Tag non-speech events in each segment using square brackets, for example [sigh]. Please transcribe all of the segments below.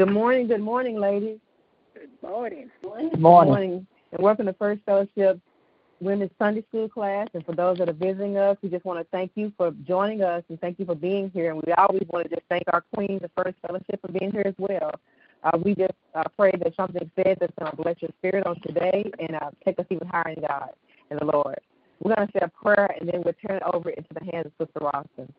Good morning, good morning, ladies. Good morning. Good morning. And welcome to First Fellowship Women's Sunday School class. And for those that are visiting us, we just want to thank you for joining us and thank you for being here. And we always want to just thank our queen, the First Fellowship for being here as well. Uh, we just uh, pray that something said that's going to bless your spirit on today and uh, take us even higher in God and the Lord. We're going to say a prayer and then we'll turn it over into the hands of Sister Ralston.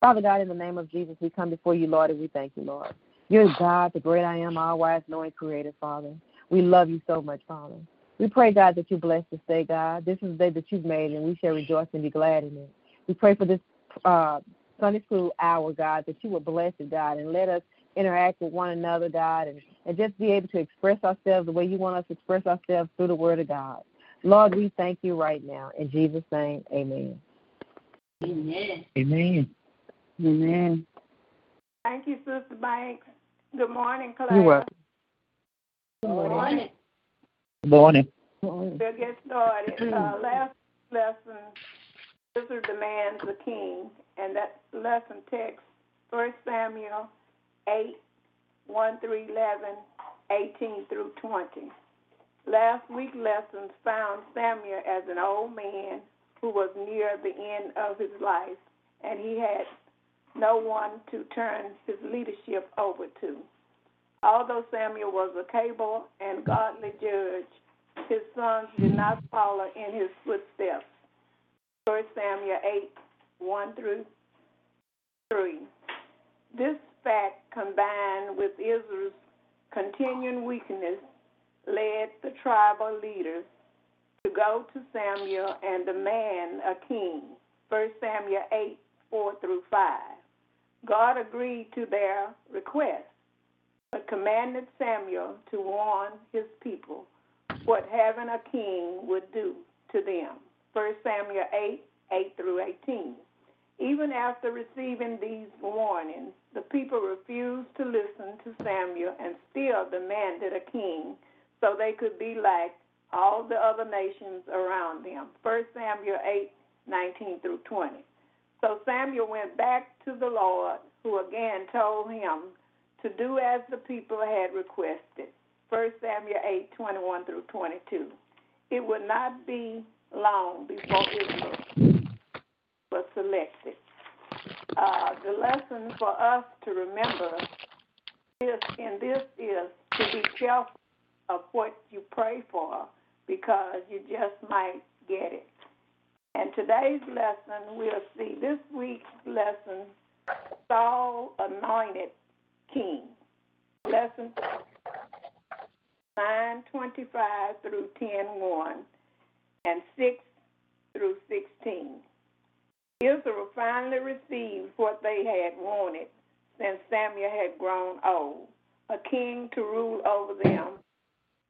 Father God, in the name of Jesus, we come before you, Lord, and we thank you, Lord. You're God, the great I am, all wise, knowing creator, Father. We love you so much, Father. We pray, God, that you bless this day, God. This is the day that you've made, and we shall rejoice and be glad in it. We pray for this uh, Sunday school hour, God, that you will bless it, God, and let us interact with one another, God, and, and just be able to express ourselves the way you want us to express ourselves through the Word of God. Lord, we thank you right now. In Jesus' name, amen. Amen. Amen. Amen. Thank you, Sister Banks. Good morning, Claire. You're welcome. Good morning. Good morning. We'll get started. Uh, last lesson, Israel demands a king, and that lesson text, 1 Samuel 8, 1 through 11, 18 through 20. Last week's lessons found Samuel as an old man who was near the end of his life, and he had no one to turn his leadership over to. Although Samuel was a capable and godly judge, his sons did not follow in his footsteps. 1 Samuel 8 1 through 3. This fact, combined with Israel's continuing weakness, led the tribal leaders to go to Samuel and demand a king. 1 Samuel 8 4 through 5. God agreed to their request, but commanded Samuel to warn his people what having a king would do to them. 1 Samuel 8 8 through 18. Even after receiving these warnings, the people refused to listen to Samuel and still demanded a king so they could be like all the other nations around them. 1 Samuel 8 19 through 20. So Samuel went back to the Lord, who again told him to do as the people had requested. 1 Samuel 8 21 through 22. It would not be long before Israel was selected. Uh, the lesson for us to remember is in this is to be careful of what you pray for because you just might get it. And today's lesson, we'll see this week's lesson, Saul anointed king. Lesson 925 through 10.1 and 6 through 16. Israel finally received what they had wanted since Samuel had grown old, a king to rule over them.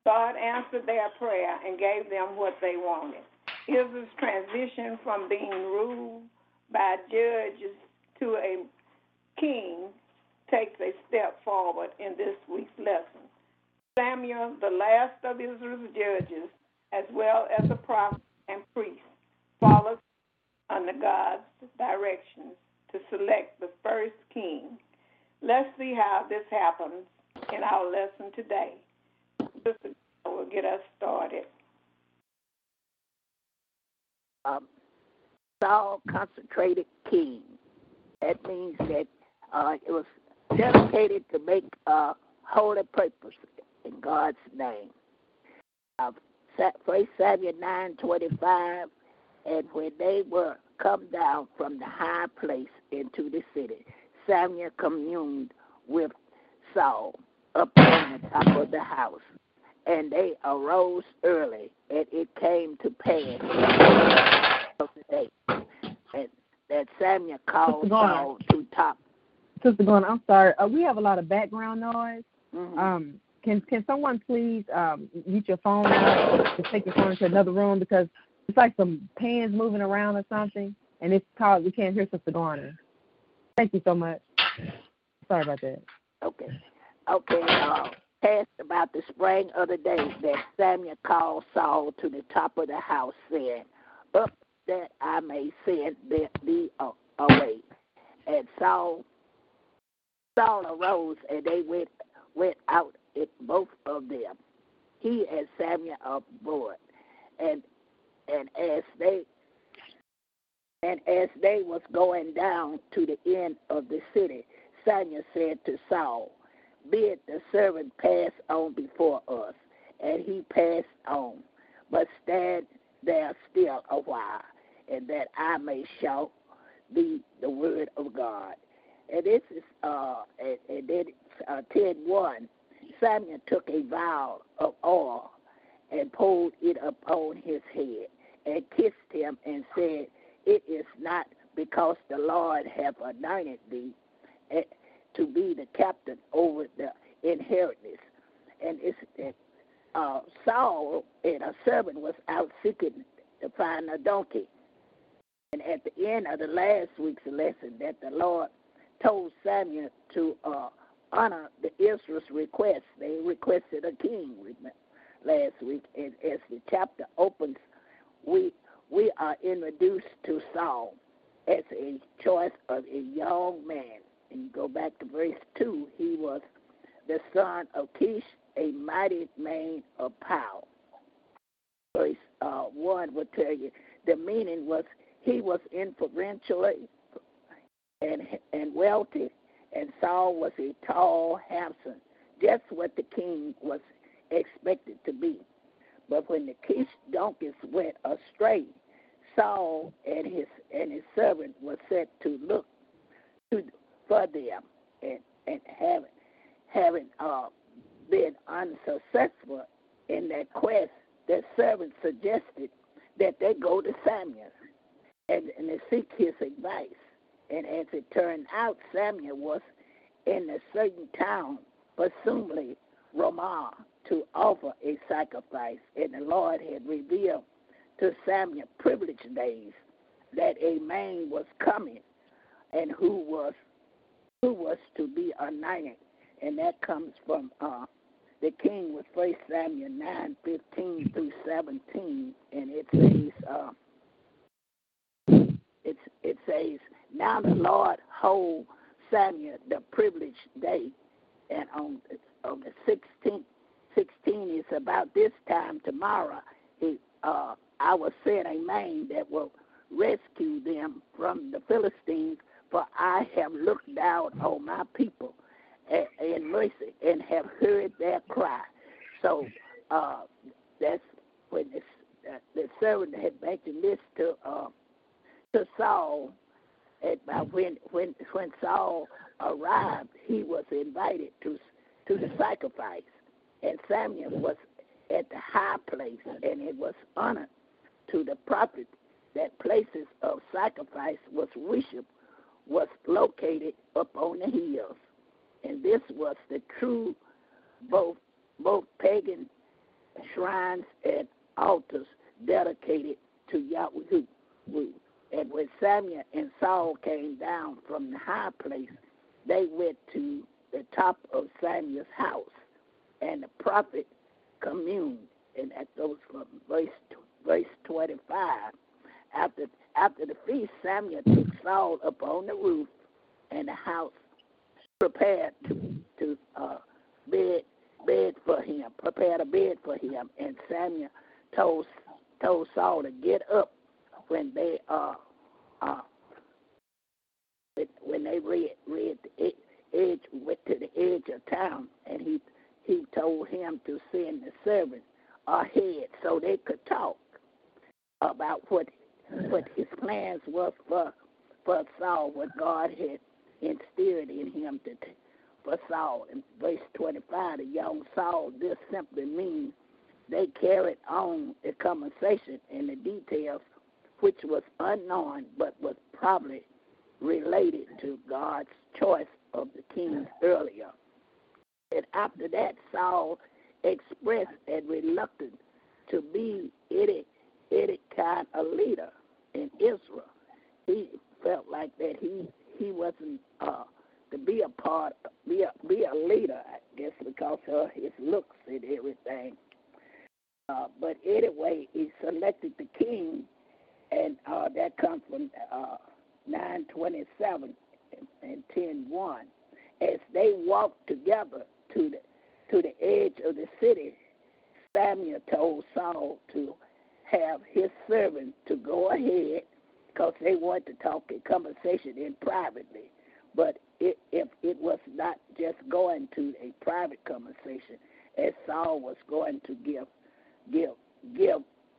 God answered their prayer and gave them what they wanted. Israel's transition from being ruled by judges to a king takes a step forward in this week's lesson. Samuel, the last of Israel's judges, as well as a prophet and priest, follows under God's directions to select the first king. Let's see how this happens in our lesson today. Sister will get us started. Um, Saul consecrated king. That means that uh, it was dedicated to make a holy purpose in God's name. Uh, First Samuel nine twenty five, and when they were come down from the high place into the city, Samuel communed with Saul up on the top of the house, and they arose early, and it came to pass of the day and that Samuel called Saul to top. Sister Glenn, I'm sorry. Uh, we have a lot of background noise. Mhm. Um, can can someone please um, get your phone out and take your phone to another room because it's like some pans moving around or something, and it's called we can't hear Sister Garner. Thank you so much. Sorry about that. Okay. Okay. Uh, passed about the spring of the day that Samuel called Saul to the top of the house, saying, Up that I may send thee- thee uh, away. And Saul Saul arose and they went went out at both of them, he and Samuel aboard, and and as they and as they was going down to the end of the city, Samuel said to Saul, Bid the servant pass on before us. And he passed on, but stand there still a while, and that I may shout thee the word of God. And this is uh and, and then uh, ten one. Samuel took a vial of oil and poured it upon his head and kissed him and said, It is not because the Lord hath anointed thee eh, to be the captain over the inheritance. And it's uh, Saul and a servant was out seeking to find a donkey. And at the end of the last week's lesson, that the Lord told Samuel to uh, honor the Israel's request. They requested a king last week, and as the chapter opens, we we are introduced to Saul as a choice of a young man. And you go back to verse two, he was the son of Kish, a mighty man of power. Verse uh, one will tell you the meaning was he was influential and and wealthy, and Saul was a tall, handsome, just what the king was expected to be. But when the Kish donkeys went astray, Saul and his and his servant were set to look to for them, and and having having uh, been unsuccessful in that quest, the servant suggested that they go to Samuel and, and they seek his advice. And as it turned out, Samuel was in a certain town, presumably Ramah, to offer a sacrifice. And the Lord had revealed to Samuel privileged days that a man was coming and who was who was to be anointed. And that comes from uh, the king was First Samuel nine fifteen through seventeen, and it says, uh, it says, now the Lord hold Samuel the privileged day, and on on the sixteenth, sixteen is about this time tomorrow. He, uh, I will send a man that will rescue them from the Philistines, for I have looked down on my people in mercy and have heard their cry. So uh, that's when this, uh, the servant had mentioned this to uh, to Saul. And uh, when when when Saul arrived, he was invited to to the sacrifice, and Samuel was at the high place, and it was honored to the prophet that places of sacrifice was worship was located up on the hills and this was the true both both pagan shrines and altars dedicated to Yahweh. And when Samuel and Saul came down from the high place, they went to the top of Samuel's house, and the prophet communed. And that goes from verse verse twenty five. After after the feast, Samuel took Saul up on the roof, and the house prepared to to uh, bed bed for him, prepared a bed for him, and Samuel told told Saul to get up when they uh uh when they read read the edge went to the edge of town, and he he told him to send the servant ahead so they could talk about what what his plans was for for Saul, what God had instilled in him to, for Saul. In verse 25, the young Saul, this simply means they carried on the conversation in the details, which was unknown but was probably related to God's choice of the kings earlier. And after that, Saul expressed a reluctance to be any, any kind of leader in Israel. He felt like that he he wasn't uh, to be a part, be a be a leader, I guess, because of his looks and everything. Uh, but anyway, he selected the king, and uh, that comes from uh, 927 and, and 10.1. As they walked together to the to the edge of the city, Samuel told Saul to have his servant to go ahead because they wanted to talk a conversation in privately. But it, if it was not just going to a private conversation, as Saul was going to give, give,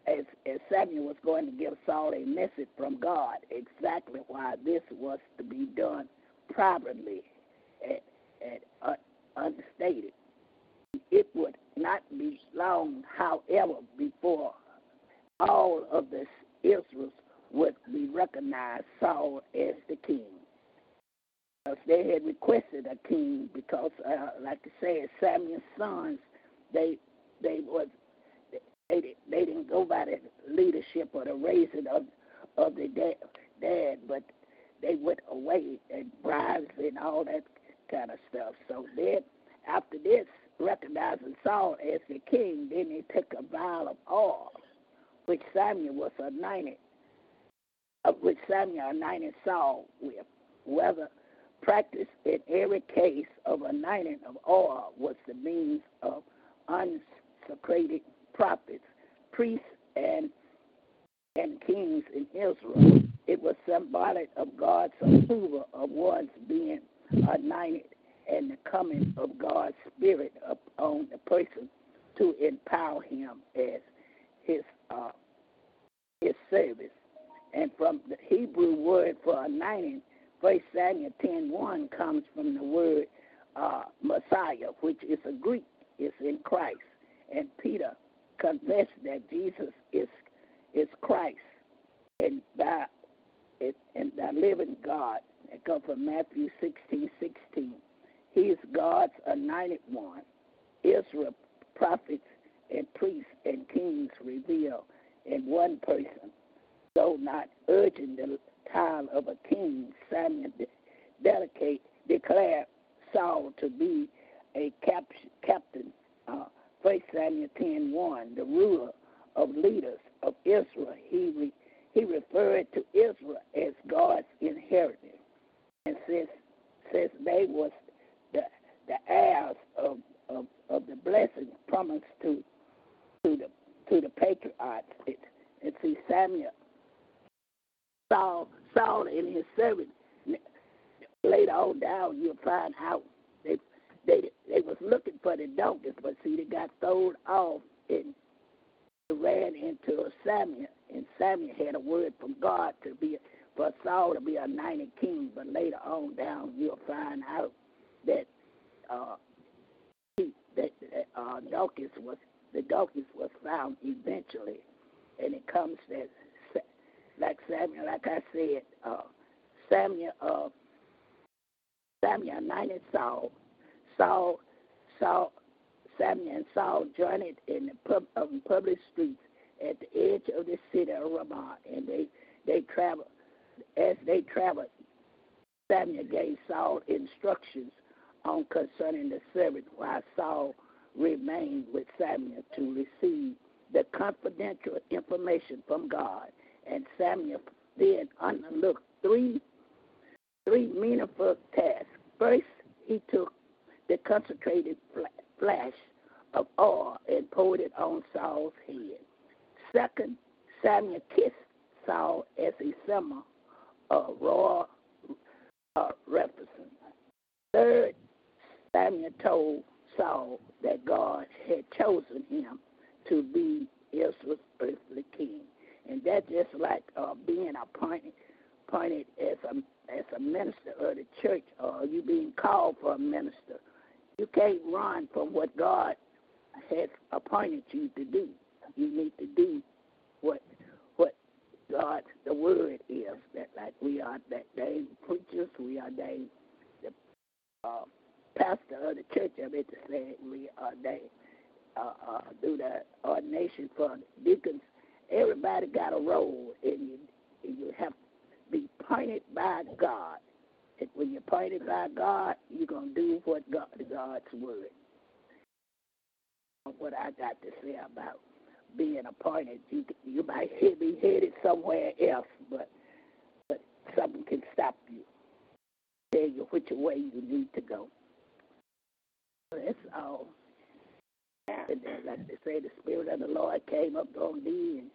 as, as Samuel was going to give Saul a message from God, exactly why this was to be done privately and, and uh. It would not be long, however, before all of the Israels would be recognized Saul as the king. Because they had requested a king because, uh, like I said, Samuel's sons, they they was they they didn't go by the leadership or the raising of of the dad, dad but they went away and bribes and all that kind of stuff. So then, after this, recognizing Saul as the king, then they took a vial of oil, which Samuel was anointed, of which Samuel anointed Saul with. Whether practice in every case of anointing of oil was the means of unsecrated prophets, priests, and and kings in Israel. It was symbolic of God's approval of one's being anointed and the coming of God's Spirit upon the person to empower him as his uh, his service. And from the Hebrew word for anointing, First Samuel 10.1 comes from the word uh, Messiah, which is a Greek. It's in Christ. And Peter confessed that Jesus is is Christ and by and the living God. It comes from Matthew 16, 16. He is God's anointed one. Israel prophets and priests and kings reveal in one person. Though not urging the time of a king, Samuel dedicate, declared Saul to be a cap, captain. Uh, 1 Samuel 10 1, the ruler of leaders of Israel. He, re, he referred to Israel as God's inheritance. And since, since they was the, the heirs of, of, of the blessing promised to to the to the patriarchs. It, and see Samuel Saul Saul and his servant later on down you'll find out they they was looking for the donkeys, but see they got thrown off and ran into Samuel, and Samuel had a word from God to be for Saul to be a anointed king. But later on down you'll find out that uh, he, that uh, donkeys was the donkeys was found eventually, and it comes that like Samuel, like I said, uh, Samuel, uh, Samuel anointed Saul. Saul, Saul, Samuel and Saul journeyed in the pub, um, public streets at the edge of the city of Ramah, and they they traveled. As they traveled, Samuel gave Saul instructions on concerning the servant, while Saul remained with Samuel to receive the confidential information from God and Samuel then undertook three three meaningful tasks. First, he took the concentrated flash of oil and poured it on Saul's head. Second, Samuel kissed Saul as a symbol of royal uh, reference. Third, Samuel told Saul that God had chosen him to be Israel's earthly king and that's just like uh, being appointed appointed as a as a minister of the church, or you being called for a minister. You can't run from what God has appointed you to do. You need to do what what God the word is. That like we are that day preachers, we are they the uh, pastor of the church. I meant to say we are they uh, uh, do the ordination for deacons Everybody got a role, and you, you have to be pointed by God. And when you're pointed by God, you're going to do what God, God's word. What I got to say about being appointed, you you might be headed somewhere else, but but something can stop you, tell you which way you need to go. That's all. And then, like they say, the Spirit of the Lord came up on me and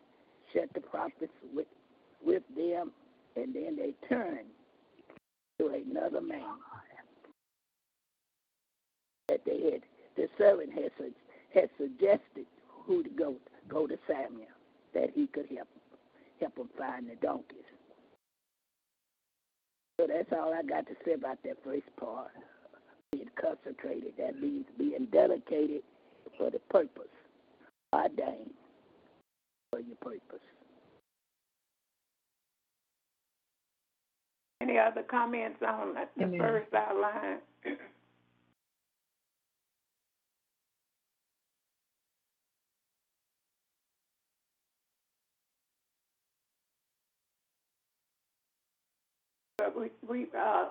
shut the prophets with with them, and then they turned to another man that they had. The servant had had suggested who to go go to Samuel that he could help help him find the donkeys. So that's all I got to say about that first part. Being consecrated, that means being dedicated for the purpose, ordained for your purpose. Any other comments on the- the Amen. first outline? But we, we, uh,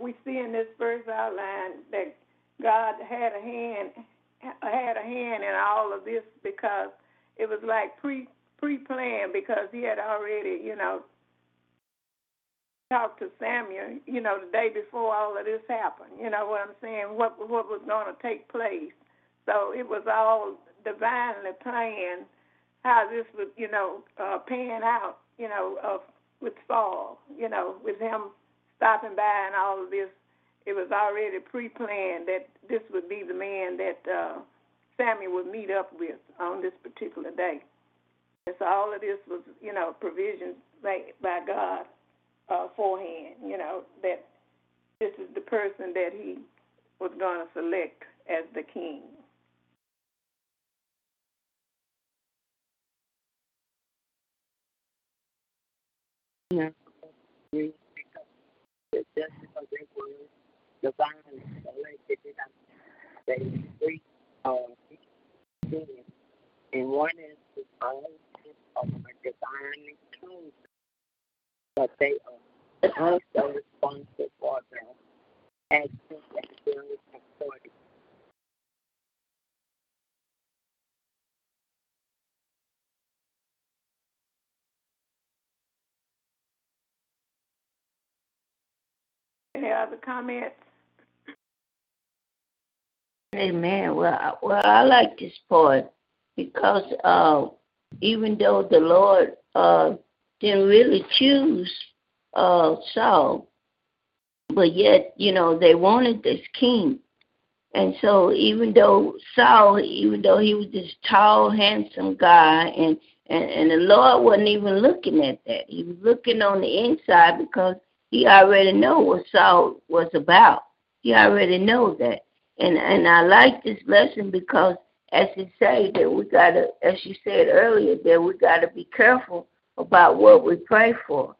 we see in this first outline that God had a hand, had a hand in all of this because it was like pre, pre-planned because he had already, you know, talked to Samuel, you know, the day before all of this happened. You know what I'm saying? What what was going to take place. So it was all divinely planned how this would, you know, uh, pan out. You know, uh, with Saul. You know, with him stopping by and all of this. It was already pre-planned that this would be the man that uh, Samuel would meet up with on this particular day. And so all of this was, you know, provisions made by God uh, forehand, you know, that this is the person that he was going to select as the king. Yeah. And one is the of chosen. But they are also responsible for their actions and their authority. Any other comments? Amen. Well, I- well, I like this part because uh, even though the Lord uh, didn't really choose uh, Saul, but yet, you know, they wanted this king. And so, even though Saul, even though he was this tall, handsome guy, and, and, and the Lord wasn't even looking at that, he was looking on the inside because he already know what Saul was about. He already know that. And and I like this lesson because as it say that we gotta as you said earlier, that we gotta be careful about what we pray for.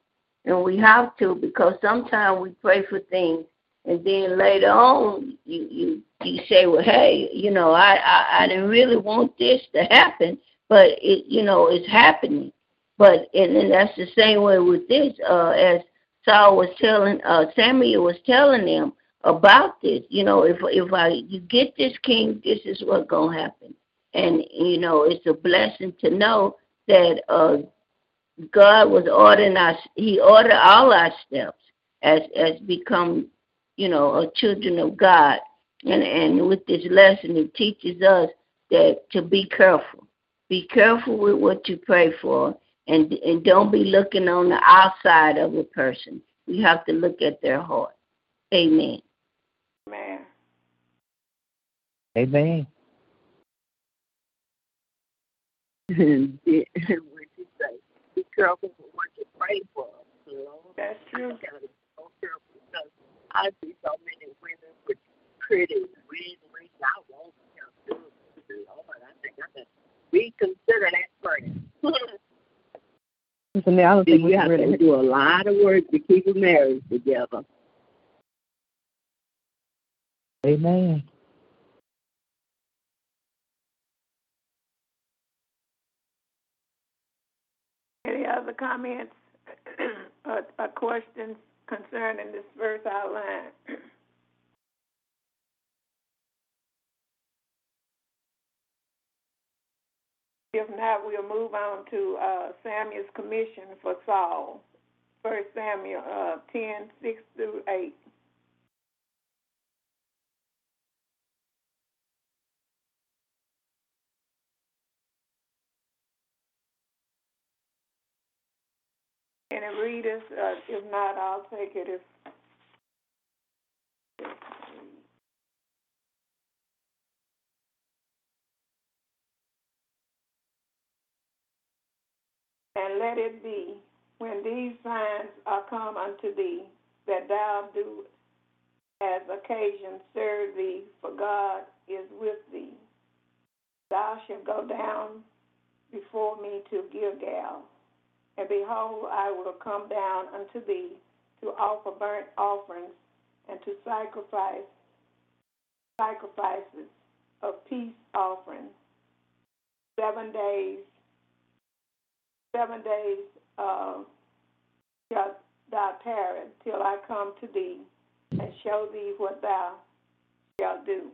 And we have to because sometimes we pray for things and then later on you you you say, Well hey, you know, I, I, I didn't really want this to happen, but it you know, it's happening. But and, and that's the same way with this, uh as Saul was telling uh Samuel was telling them about this. You know, if if I you get this king, this is what's gonna happen. And you know, it's a blessing to know that uh God was ordering us he ordered all our steps as as become, you know, a children of God. And and with this lesson it teaches us that to be careful. Be careful with what you pray for and and don't be looking on the outside of a person. You have to look at their heart. Amen. Man. Amen. [laughs] And then when you say, be careful with what you pray for. You know? That's true. You gotta be so careful because I see so many women with pretty red rings. I won't do it. Oh, Lord, I think I can reconsider that prayer. So now I don't think we we can have to do a lot of work to keep a marriage together. Amen. Any other comments [clears throat] or, or questions concerning this verse outline? [clears throat] If not, we'll move on to uh, Samuel's commission for Saul. First Samuel uh, 10, 6 through 8. Any readers? Uh, if not, I'll take it. If and let it be when these signs are come unto thee that thou do as occasion serve thee, for God is with thee. Thou shalt go down before me to Gilgal, and behold, I will come down unto thee to offer burnt offerings and to sacrifice sacrifices of peace offerings. Seven days, seven days uh, shalt thou tarry till I come to thee and show thee what thou shalt do.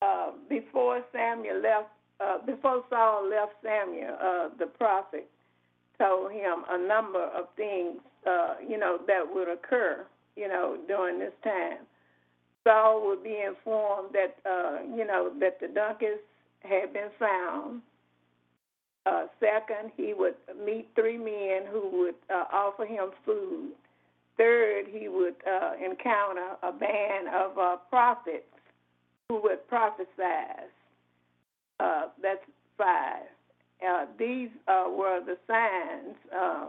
Uh, before Samuel left, uh, before Saul left Samuel, uh, the prophet told him a number of things, uh, you know, that would occur, you know, during this time. Saul would be informed that, uh, you know, that the donkeys had been found. Uh, second, he would meet three men who would uh, offer him food. Third, he would uh, encounter a band of uh, prophets who would prophesy. Uh, that's five. Uh, these uh, were the signs, uh,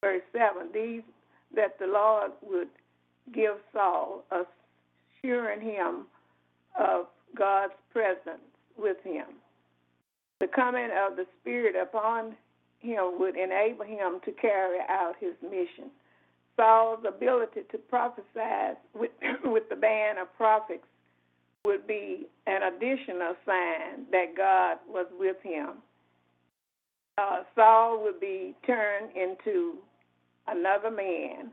verse 7, these that the Lord would give Saul, assuring him of God's presence with him. The coming of the Spirit upon him would enable him to carry out his mission. Saul's ability to prophesy with, [coughs] with the band of prophets would be an additional sign that God was with him. Uh, Saul would be turned into another man,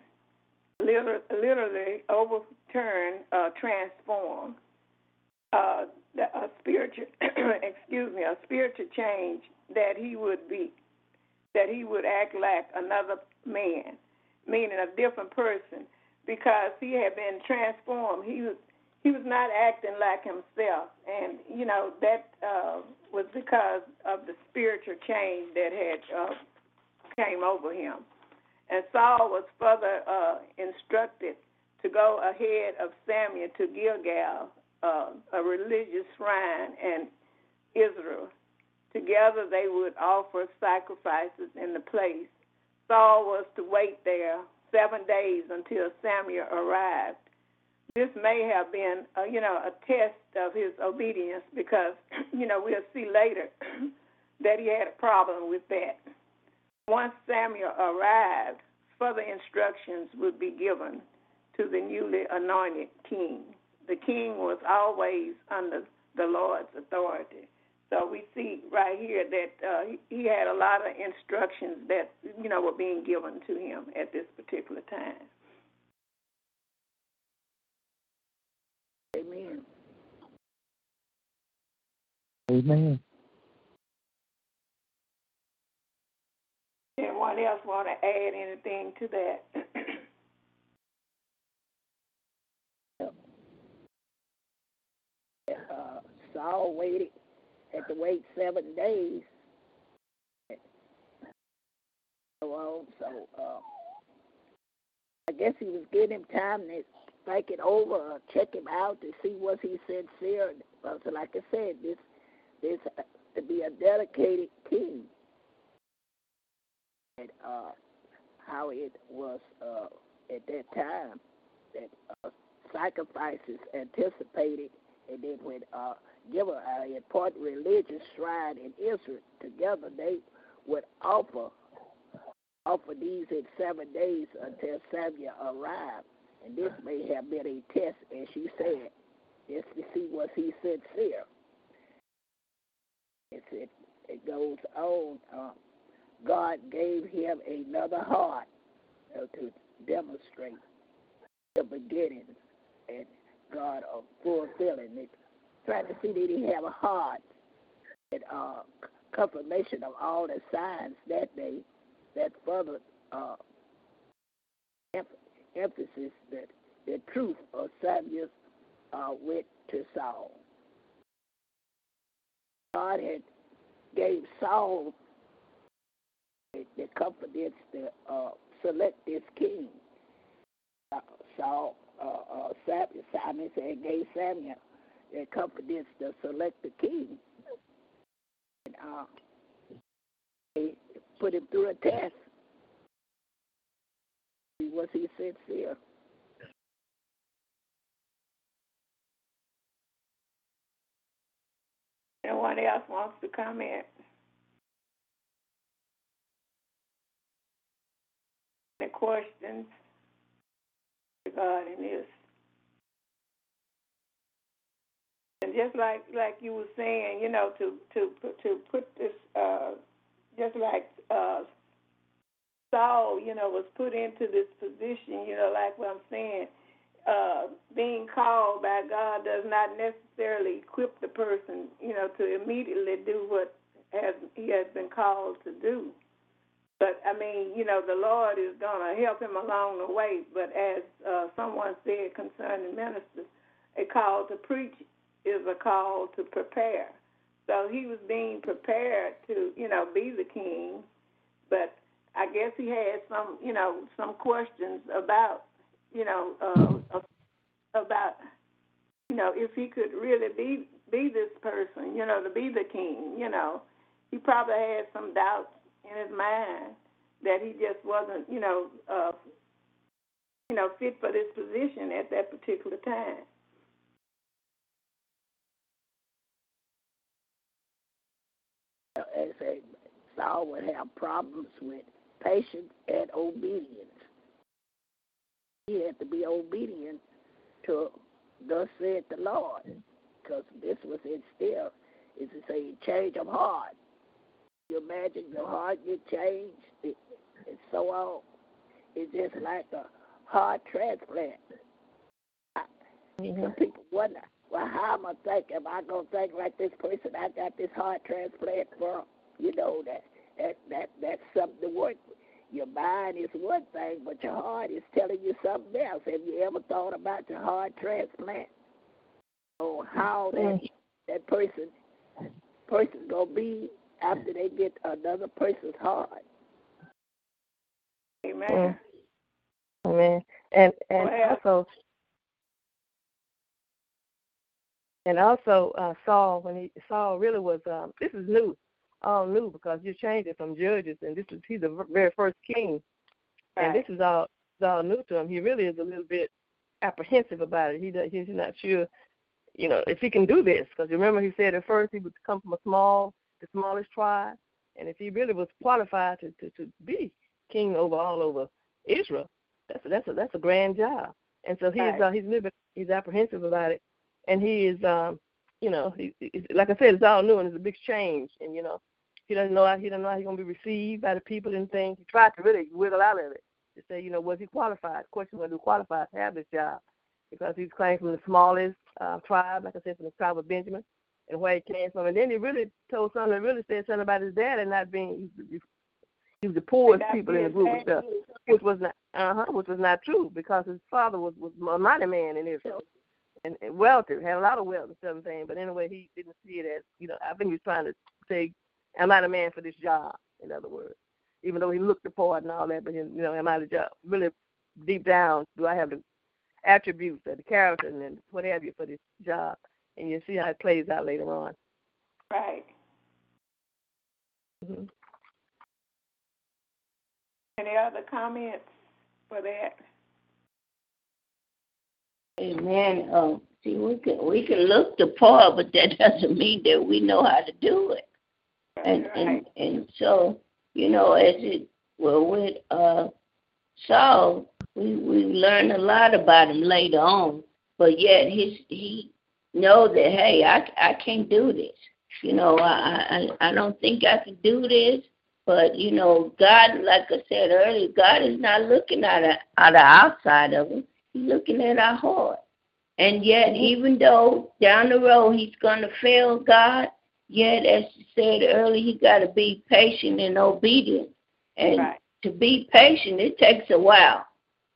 literally, literally overturned, uh, transformed. Uh, a spiritual, [clears throat] excuse me, a spiritual change that he would be, that he would act like another man, meaning a different person, because he had been transformed. He was he was not acting like himself, and you know that uh, was because of the spiritual change that had uh, came over him. And Saul was further uh, instructed to go ahead of Samuel to Gilgal, uh, a religious shrine in Israel. Together they would offer sacrifices in the place. Saul was to wait there seven days until Samuel arrived this may have been, uh, you know, a test of his obedience because, [clears throat] you know, we'll see later [clears throat] that he had a problem with that. Once Samuel arrived, further instructions would be given to the newly anointed king. The king was always under the Lord's authority. So we see right here that uh, he, he had a lot of instructions that, you know, were being given to him at this particular time. Amen. Amen. Anyone else want to add anything to that? [coughs] uh, Saul waited, had to wait seven days. So on, so uh, I guess he was giving him time to think it over or check him out to see was he sincere. So like I said, this this uh, to be a dedicated king. And uh, how it was uh, at that time that uh, sacrifices anticipated, and then when uh, give a, a important religious shrine in Israel together, they would offer offer these in seven days until Samuel arrived. And this may have been a test, as she said, just to see was he sincere. It's, it, it goes on. Uh, God gave him another heart uh, to demonstrate the beginning and God of fulfilling it. Trying to see did he have a heart and uh, confirmation of all the signs that day that further uh, emphasis that the truth of Samuel's uh, went to Saul. God had gave Saul a they, they confidence to uh, select this king. Uh, Saul, uh, uh, Samuel, Simon said, gave Samuel their confidence to select the king. And uh, they put him through a test. Was he sincere? Anyone else wants to comment? Any questions regarding this? And just like like you were saying, you know, to to to put this, uh, just like uh, Saul, you know, was put into this position, you know, like what I'm saying, uh, being called by God does not necessarily equip the person, you know, to immediately do what has he has been called to do. But I mean, you know, the Lord is going to help him along the way. But as uh, someone said concerning ministers, a call to preach is a call to prepare. So he was being prepared to, you know, be the king. But I guess he had some, you know, some questions about, you know, uh, about, you know, if he could really be be this person, you know, to be the king. You know, he probably had some doubts in his mind that he just wasn't, you know, uh, you know, fit for this position at that particular time. As a Saul would have problems with patience and obedience. He had to be obedient to thus said the Lord, because this was instilled. Is to say, change of heart. You imagine your heart get changed, it, and so on. It's just like a heart transplant. Mm-hmm. Some people wonder, well, how am I think? Am I gonna think like this person I got this heart transplant from? You know that that that that's something to work. Your mind is one thing, but your heart is telling you something else. Have you ever thought about your heart transplant? Or how that that person person gonna be after they get another person's heart? Amen. Mm. Amen. And and Well- also and also uh, Saul when he Saul really was um, this is new, all new because you changed it from judges and this is he's the very first king, and this is all is all new to him. He really is a little bit apprehensive about it. He does, he's not sure, you know, if he can do this because remember he said at first he would come from a small, the smallest tribe, and if he really was qualified to to, to be king over all over Israel, that's a, that's a that's a grand job. And so he's Right. uh, he's a little bit he's apprehensive about it, and he is um you know he, he like I said it's all new and it's a big change, and you know he doesn't know how he doesn't know how he's gonna be received by the people and things. He tried to really wiggle out of it to say you know was he qualified? The question was he qualified to have this job because he's claimed from the smallest uh, tribe, like I said from the tribe of Benjamin, and where he came from. And then he really told something that really said something about his dad and not being he, he was the poorest people in the group and stuff which was not uh huh, which was not true because his father was was a mighty man in Israel and, and wealthy, had a lot of wealth and stuff and thing. But anyway, he didn't see it as you know. I think he was trying to say, "Am I the man for this job?" In other words, even though he looked the part and all that, but you know, am I the job? Really deep down, do I have the attributes or the character and then what have you for this job? And you see how it plays out later on. Right. hmm Any other comments for that? Amen. Um, see, we can we can look the part, but that [laughs] doesn't mean that we know how to do it. And and and so you know, as it well with uh Saul, we we learn a lot about him later on, but yet his he know that hey, I I can't do this. You know, I I I don't think I can do this. But you know, God, like I said earlier, God is not looking at a, at the outside of him. He's looking at our heart. And yet, even though down the road he's going to fail God, yet, as you said earlier, he got to be patient and obedient. And Right. to be patient, it takes a while.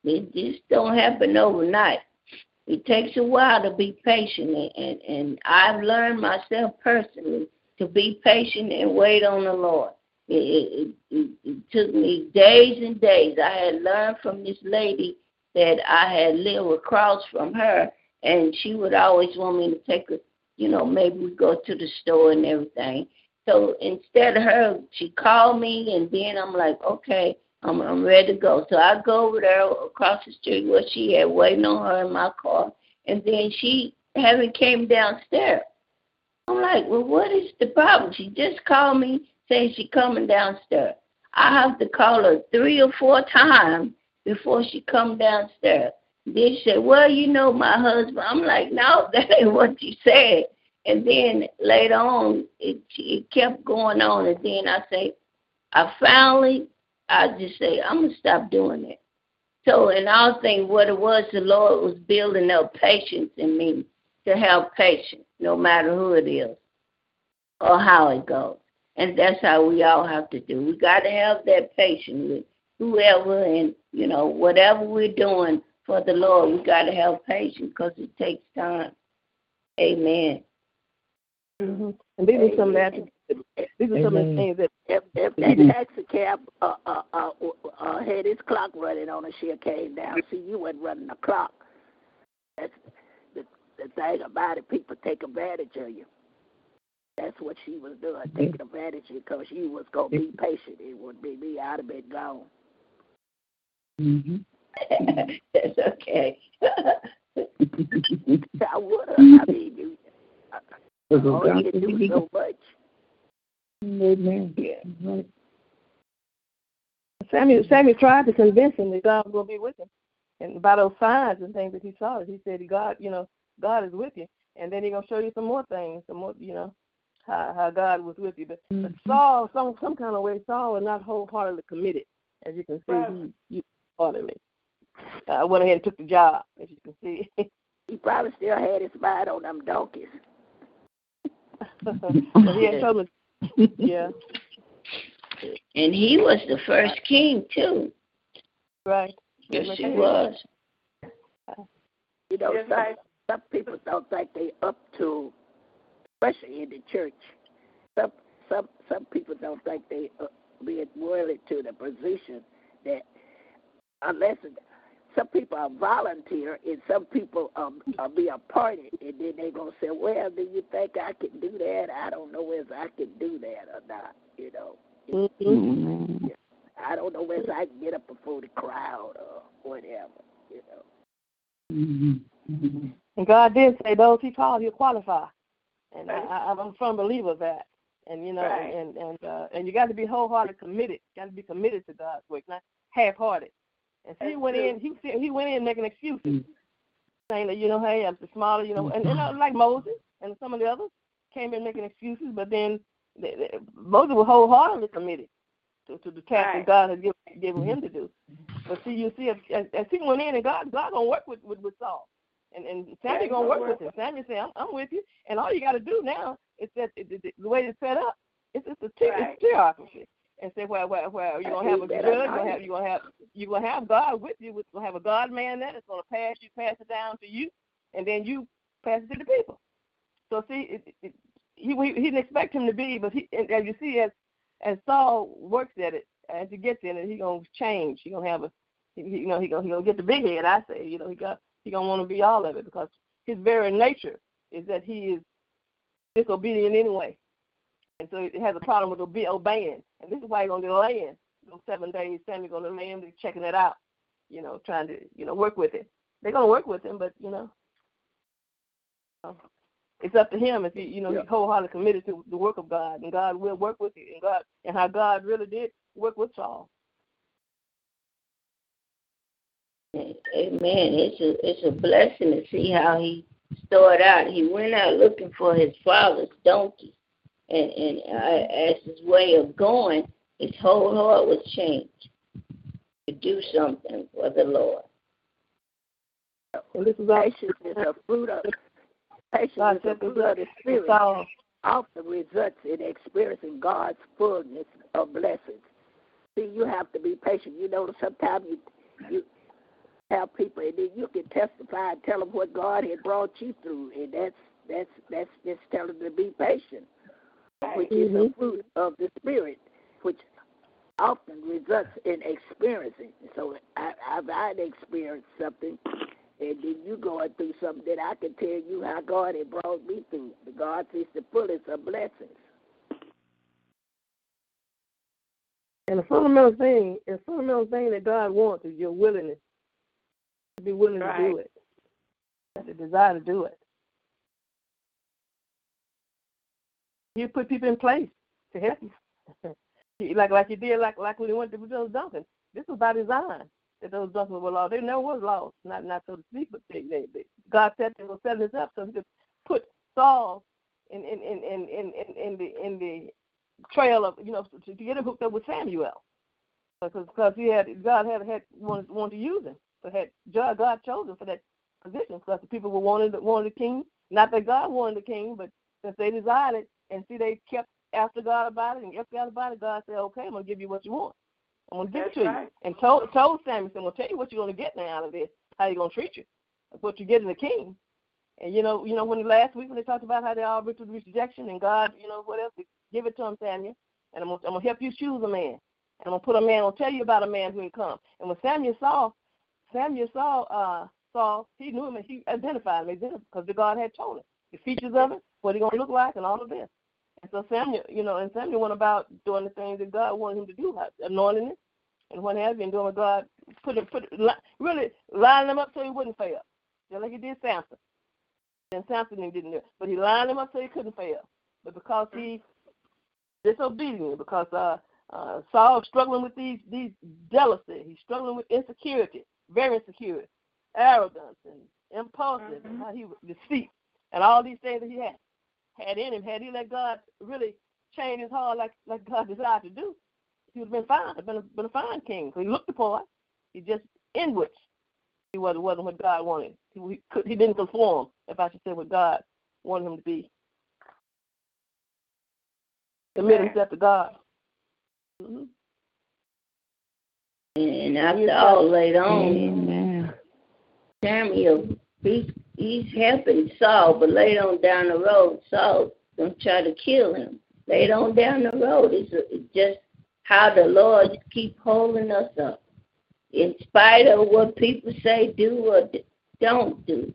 It just don't happen overnight. It takes a while to be patient, and, and, and I've learned myself personally to be patient and wait on the Lord. it, it, it, it took me days and days. I had learned from this lady that I had lived across from her, and she would always want me to take a, you know, maybe we go to the store and everything. So instead of her, she called me, and then I'm like, okay, I'm, I'm ready to go. So I go over there across the street where she had waiting on her in my car, and then she haven't came downstairs. I'm like, well, what is the problem? She just called me saying she coming downstairs. I have to call her three or four times before she come downstairs. Then she said, well, you know my husband. I'm like, no, [laughs] that ain't what you said. And then later on, it, it kept going on. And then I say, I finally, I just say, I'm going to stop doing it. So in all things, what it was, the Lord was building up patience in me to have patience, no matter who it is or how it goes. And that's how we all have to do. We got to have that patience with whoever and, you know, whatever we're doing for the Lord, we got to have patience because it takes time. Amen. Mm-hmm. And these are some of. These are some of the things that. If if that taxi cab uh, uh, uh, uh, had his clock running on it, she came down. See, you wasn't running the clock. That's the the thing about it. People take advantage of you. That's what she was doing, taking advantage of you because you was gonna be patient. It would be me. I'd have been gone. Mm-hmm. That's okay. [laughs] I would have. I mean, you. All oh, you can do so much. Amen. yeah. Right. Samuel Samuel tried to convince him that God was going to be with him, and by those signs and things that he saw, he said, "God, you know, God is with you." And then he's gonna show you some more things, some more, you know, how how God was with you. But, but Saul, some some kind of way, Saul was not wholeheartedly committed, as you can see. Right. He, he wholeheartedly uh, went ahead and took the job, as you can see. [laughs] He probably still had his mind on them donkeys. [laughs] but he had told him, yeah, And he was the first king too. right. Yes, he was. You know, Just some, like- some people don't think they up to, especially in the church. Some some some people don't think they uh, being worthy to the position that unless it, some people are volunteer and some people um are be appointed and then they gonna say, well, do you think I can do that? I don't know if I can do that or not. You know, Mm-hmm. I don't know if I can get up before the crowd or whatever. You know. Mm-hmm. And God did say those He called, He'll qualify, and Right. I, I, I'm a firm believer of that. And you know, Right. and and uh, and you got to be wholehearted, committed. Got to be committed to God's work, not half-hearted. And he went true. in. He said- he went in making excuses, mm. saying that you know, hey, I'm the smaller, you know, and, and uh, mm. like Moses and some of the others came in making excuses, but then they, they, Moses was wholeheartedly committed to, to the task Right. that God has given, given him to mm-hmm. do. But see, you see, as, as, as he went in, and God, God gonna work with with, with Saul, and and Samuel he gonna gonna work work with him. Samuel said, I'm, I'm with you, and all you got to do now is that it, it, the way it's set up, it's it's a ti- Right. it's theocracy. And say, well, well, well, you're gonna have a judge, you're gonna have you're gonna have you're gonna have God with you. You're gonna have a God man there that's gonna pass you, pass it down to you, and then you pass it to the people. So see, it, it, he he didn't expect him to be, but he and as you see, as as Saul works at it, as he gets in it, he gonna change. He gonna have a, he- you know, he gonna he gonna get the big head. I say, you know, he got he gonna want to be all of it because his very nature is that he is disobedient anyway, and so it has a problem with obe- obeying, and this is why he's gonna delay in those seven days. Samuel's gonna delay him, checking it out, you know, trying to you know work with it. They're gonna work with him, but you know, it's up to him if he, you know, Yeah. he's wholeheartedly committed to the work of God, and God will work with you, and God, and how God really did work with Saul. Amen. It's a it's a blessing to see how he started out. He went out looking for his father's donkey, and and uh, as his way of going, his whole heart was changed to do something for the Lord. And this is Patience a fruit of patience fruit of the spirit. Often results in experiencing God's fullness of blessings. See, you have to be patient. You know, sometimes you you have people, and then you can testify and tell them what God had brought you through, and that's that's that's just telling them to be patient, which is a mm-hmm. fruit of the spirit, which often results in experiencing. So I, I've I'd experienced something, and then you going through something that I can tell you how God had brought me through. The God is the fullest of blessings. And the fundamental thing, the fundamental thing that God wants is your willingness to be willing to do it. The desire to do it. You put people in place to help you. [laughs] Like like you did like like when you went to those Duncan. This was by design that those Duncans were lost. They never was lost, not not so to speak, but they, they, they God said they were setting this up so he could put Saul in in in in in, in, in the in the trail of you know to, to get him hooked up with Samuel because because he had God had had wanted, wanted to use him, so had God God chose him for that position because the people were wanting wanted a king. Not that God wanted a king, but since they desired it and see they kept after God about it and kept God about it, God said, "Okay, I'm gonna give you what you want. I'm gonna give That's it to right. you." And told told Samuel, "I'm gonna tell you what you're gonna get now out of this. How you gonna treat you? That's what you get in the king." And you know, you know, when last week when they talked about how they all went through rejection and God, you know, what else? Give it to him, Samuel. And I'm gonna, I'm gonna help you choose a man. And I'm gonna put a man. I'll tell you about a man who will come. And when Samuel saw, Samuel saw uh Saul, he knew him and he identified him because the God had told him the features of it, what he gonna look like, and all of this. And so Samuel, you know, and Samuel went about doing the things that God wanted him to do, like anointing it and what have you, and doing what God put it, put it, really lining him up so he wouldn't fail, just like he did Samson. And Samson didn't do it, but he lined him up so he couldn't fail. But because he disobedient, because uh, uh, Saul was struggling with these these jealousy, he's struggling with insecurity, very insecure, arrogance, and impulsive, and how he was deceit, and all these things that he had had in him. Had he let God really change his heart like like God desired to do, he would have been fine. Been a, been a fine king. So he looked the part. He just inwards. He wasn't wasn't what God wanted. He, he could he didn't conform, if I should say, what God wanted him to be. Submit himself to God. hmm And after all later on, Amen. Samuel, he's he's helping Saul, but later on down the road, Saul gonna try to kill him. Later on down the road, it's, it's just how the Lord keep holding us up, in spite of what people say do or don't do.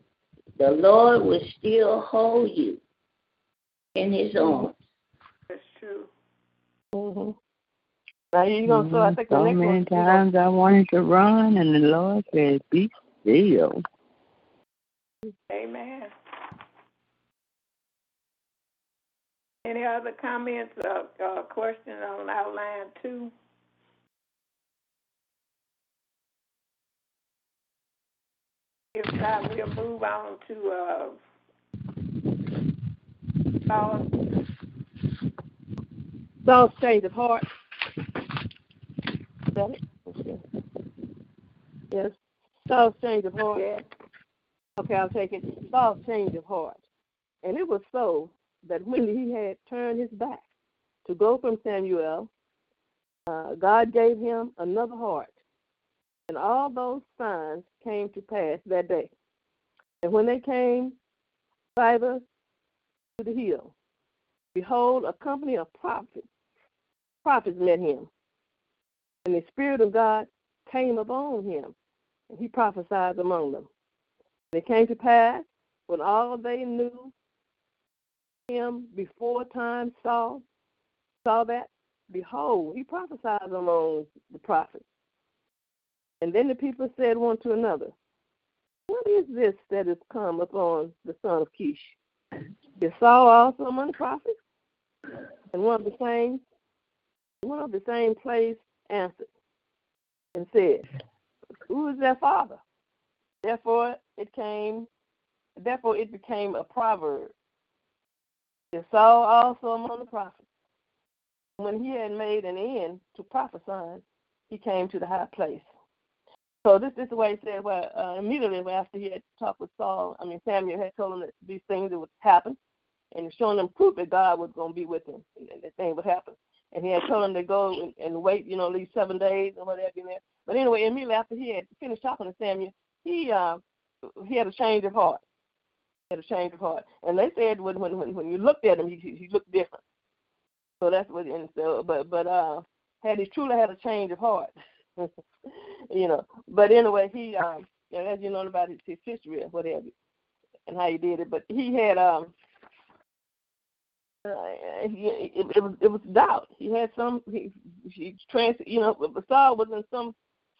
The Lord will still hold you in His arms. That's true. hmm Now you're gonna. So I think the so next many one. times I wanted to run, and the Lord said, "Be still." Amen. Any other comments or uh, questions on outline two? If not, we'll move on to uh, Saul. Saul's change of heart. Is that it? Okay. Yes. Saul's change of heart. Yeah. Okay, I'll take it. Saul's change of heart. And it was so that when he had turned his back to go from Samuel, uh, God gave him another heart. And all those signs came to pass that day. And when they came thither to the hill, behold, a company of prophets, prophets met him. And the Spirit of God came upon him, and he prophesied among them. It came to pass when all they knew him before time saw saw that, behold, he prophesied among the prophets. And then the people said one to another, What is this that is come upon the son of Kish? Is Saul also among the prophets? And one of the same one of the same place answered and said, Who is their father? Therefore it came therefore it became a proverb. Is Saul also among the prophets? When he had made an end to prophesying, he came to the high place. So this, this is the way he said, well, uh, immediately after he had talked with Saul, I mean, Samuel had told him that these things that would happen, and showing them proof that God was going to be with him, and that thing would happen. And he had told him to go and, and wait, you know, at least seven days or whatever. You know. But anyway, immediately after he had finished talking to Samuel, he uh, he had a change of heart. He had a change of heart, and they said when when when, when you looked at him, he he looked different. So that's what. And so, but but uh, had he truly had a change of heart. [laughs] you know. But anyway, he um as you know about his, his history and whatever and how he did it, but he had um uh, he, it, it was it was doubt. He had some he, he trans you know Saul was in some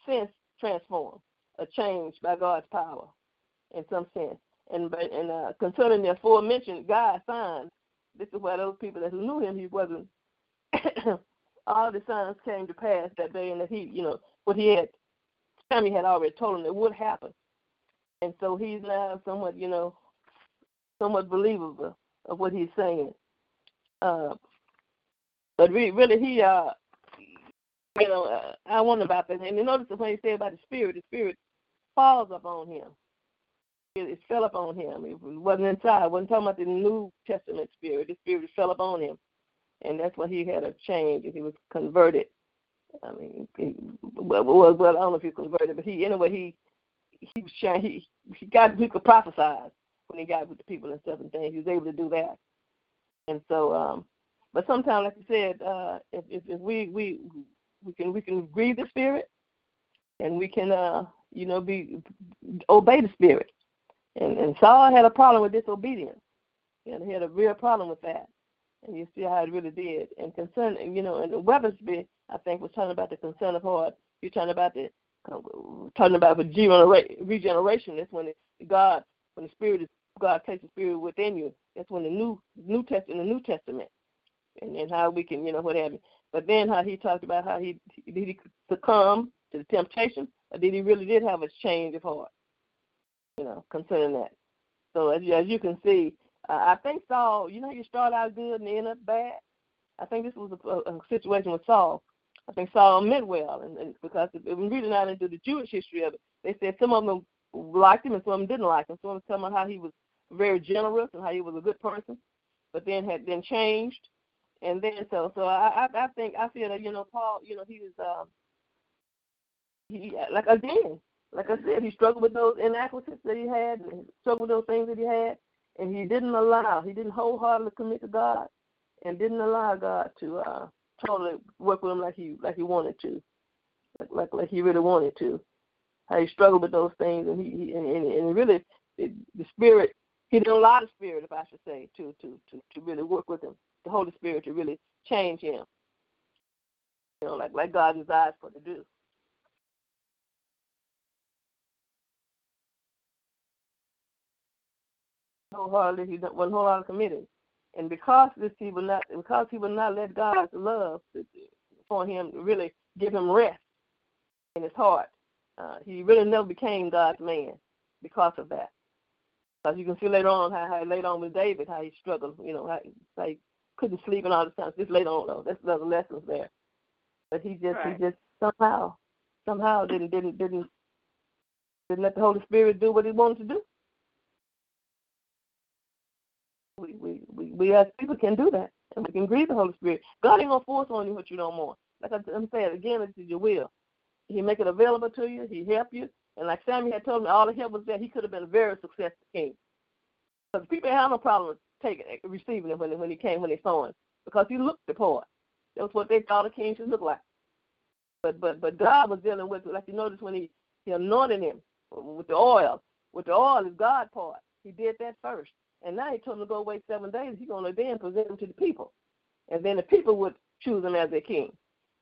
sense transformed, a change by God's power, in some sense. And and uh, concerning the aforementioned God signs, this is why those people that knew him, he wasn't. [coughs] all the signs came to pass that day, and that he, you know, what he had, Sammy had already told him that would happen, and so he's now somewhat, you know, somewhat believable of what he's saying. Uh, but really, really, he, uh, you know, uh, I wonder about that. And you notice when he said about the spirit, the spirit falls upon him. It, fell upon him. It wasn't inside. It wasn't talking about the New Testament spirit. The spirit fell upon him, and that's when he had a change. And he was converted. I mean, he, well, well, well, I don't know if he converted, but he anyway he he was trying. He he got he could prophesy when he got with the people and stuff and things. He was able to do that. And so, um, but sometimes, like you said, uh, if, if, if we we we can we can grieve the spirit, and we can uh, you know be obey the spirit. And and Saul had a problem with disobedience. And he had a real problem with that. And you see how it really did. And concern, you know, and Weathersby, I think, was talking about the concern of heart. You're talking about the talking about the regeneration. That's when God, when the Spirit is God takes the Spirit within you. That's when the new New Testament, the New Testament, and, and how we can, you know, what have you. But then how he talked about how he he succumb to the temptation, did he really did have a change of heart, you know, concerning that. So as you, as you can see, uh, I think Saul, you know, you start out good and end up bad. I think this was a, a situation with Saul. I think Saul meant well, and, and because if, we reading out into the Jewish history of it, they said some of them liked him and some of them didn't like him. Some of them telling about how he was very generous and how he was a good person, but then had then changed. And then so so I I, I think I feel that you know Paul you know he was um he like again like I said he struggled with those inadequacies that he had and struggled with those things that he had and he didn't allow he didn't wholeheartedly commit to God and didn't allow God to uh totally work with him like he like he wanted to like like, like he really wanted to how he struggled with those things and he, he and, and, and really it, the spirit he didn't allow the Spirit, if I should say, to to to to really work with him, the Holy Spirit to really change him. You know, like like God desires for to do. Wholeheartedly, he wasn't wholeheartedly committed, and because this he would not, because he would not let God's love for him really give him rest in his heart. Uh, he really never became God's man because of that. Because you can see later on how, how later on with David, how he struggled, you know, how, how he couldn't sleep and all this time. Just later on though, there's other lessons there. But he just right. he just somehow somehow didn't didn't didn't didn't let the Holy Spirit do what he wanted to do. We we we, we as people can do that. And we can grieve the Holy Spirit. God ain't gonna force on you what you don't want. Like I'm saying again, it's your will. He make it available to you, he help you, and like Sammy had told me, all the help was there. He could have been a very successful king. Because people had no problem taking receiving him when, when he came, when they saw him. Because he looked the part. That was what they thought a king should look like. But but but God was dealing with like you notice when he, he anointed him with the oil. With the oil is God part. He did that first. And now he told him to go away seven days. He's gonna then present him to the people. And then the people would choose him as their king.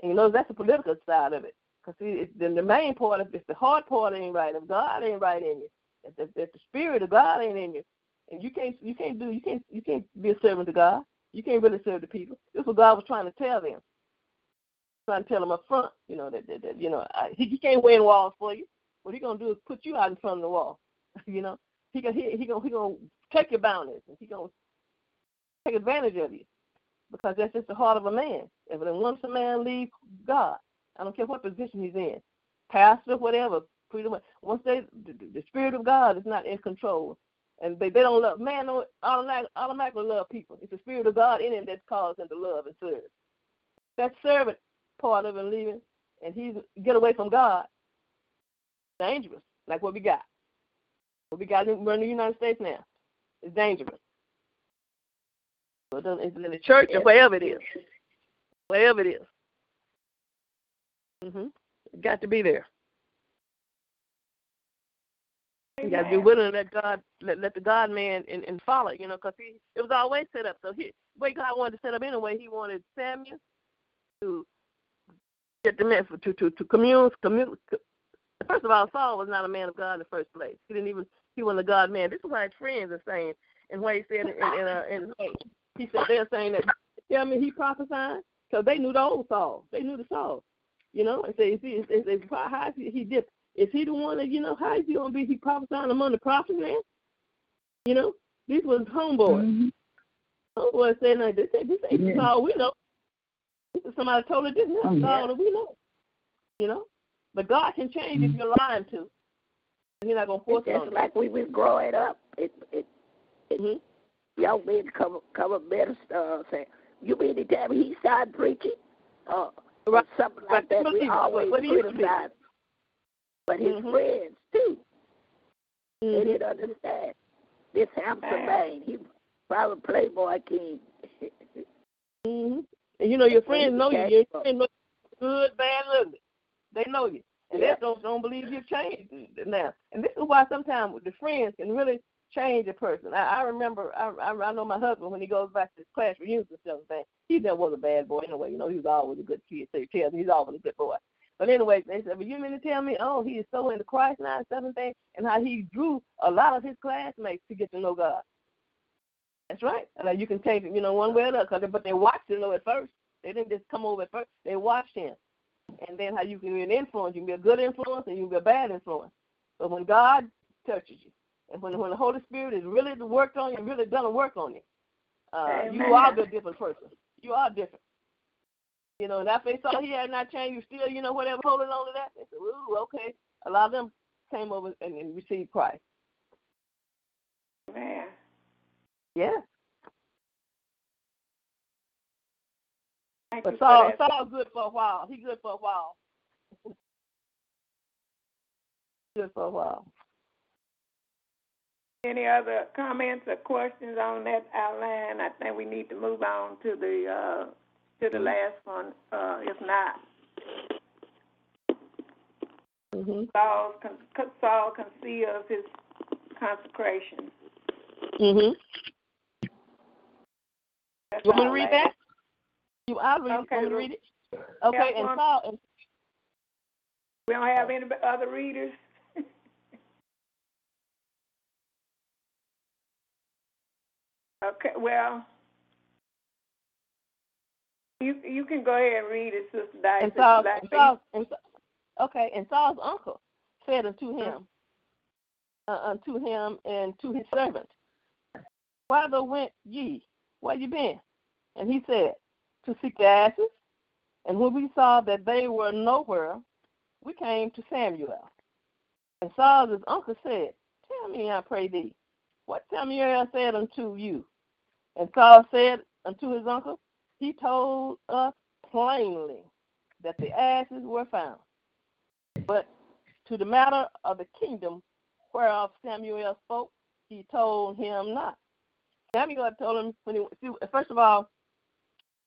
And you know that's the political side of it. Because see, then the main part, if, if the hard part ain't right, if God ain't right in you, if the, if the spirit of God ain't in you, and you can't you can't do you can't you can't be a servant to God. You can't really serve the people. This is what God was trying to tell them. Trying to tell them up front, you know that, that, that you know I, he, he can't win walls for you. What he gonna do is put you out in front of the wall. [laughs] you know he can he, he gonna he gonna take your boundaries and he gonna take advantage of you because that's just the heart of a man. If once a man leave God, I don't care what position he's in, pastor, whatever. freedom. once they the, the spirit of God is not in control, and they, they don't love man don't automatically, automatically love people. It's the spirit of God in him that calls them to love and serve. That servant part of him leaving, and he's get away from God. Dangerous, like what we got. What we got in, we're in the United States now. It's dangerous. It's in the church or wherever it is. Wherever it is. Mhm. Got to be there. You got to be willing to let God, let, let the God man and, and follow, you know, because he it was always set up. So he, way God wanted to set up anyway, he wanted Samuel to get the man to to to commune, commune. First of all, Saul was not a man of God in the first place. He didn't even he wasn't a God man. This is why his friends are saying, and what he said in in, in, uh, in he said they're saying that yeah, I mean he prophesied because they knew the old Saul, they knew the Saul, you know, and say, see, it's, it's, it's, how is he, he dipped. Is he the one that you know? How is he gonna be? He prophesying among the prophets, man. You know, these was homeboys. Mhm. Homeboys saying like this, this ain't Yeah. Saul we know. This is somebody totally different. Oh, This is yeah. Saul that we know. You know, but God can change if you're lying to. He's not gonna force It's it just you. like we was growing up. It it Mhm. young men come come up minister uh, say, You mean to tell he started preaching? Uh, or Right. something Right. like that. We it. always What used to be. criticize. But his Mhm. friends too, they Mhm. didn't understand. This Hampton Man. he probably playboy king. hmm And you know your That's where he friends know you. Your friends know you good, bad, ugly. They know you, and Yeah. they don't don't believe you've changed uh, now. And this is why sometimes the friends can really change a person. I, I remember, I, I I know my husband when he goes back to his class reunions and stuff. Thing, he never was a bad boy anyway. You know, he was always a good kid. So he tells me he's always a good boy. But anyway, they said, "Well, you mean to tell me, oh, he is so into Christ now and stuff and things, and how he drew a lot of his classmates to get to know God." That's right. And you can take it, you know, one way or another. 'cause they- But they watched him though at first. They didn't just come over at first. They watched him. And then how you can be an influence. You can be a good influence and you can be a bad influence. But when God touches you, and when when the Holy Spirit is really worked on you, really done a work on you, uh, you are a different person. You are different. You know, and after they saw he had not changed, you still, you know, whatever, holding on to that. They said, ooh, okay. A lot of them came over and, and received Christ. Man. Yeah. Thank But you Saul, for. Saul good for a while. He good for a while. [laughs] good for a while. Any other comments or questions on that outline? I think we need to move on to the uh, to the last one. Uh, if not, hmm Saul con- Saul conceals his consecration. Mhm. You want me to read that? You, I'll read Okay, it. Want me to well, read it? Okay, yeah, and Saul, and We don't have any other readers. [laughs] okay, well, you you can go ahead and read it, Sister Dice. and Saul, and Saul, and Sa- okay, and Saul's uncle said unto him, uh, unto him and to his servants, Whither went ye? Where you been? And he said, To seek the asses. And when we saw that they were nowhere, we came to Samuel. And Saul's uncle said, Tell me, I pray thee, what Samuel said unto you? And Saul said unto his uncle, He told us plainly that the asses were found. But to the matter of the kingdom whereof Samuel spoke, he told him not. Samuel told him when he first of all,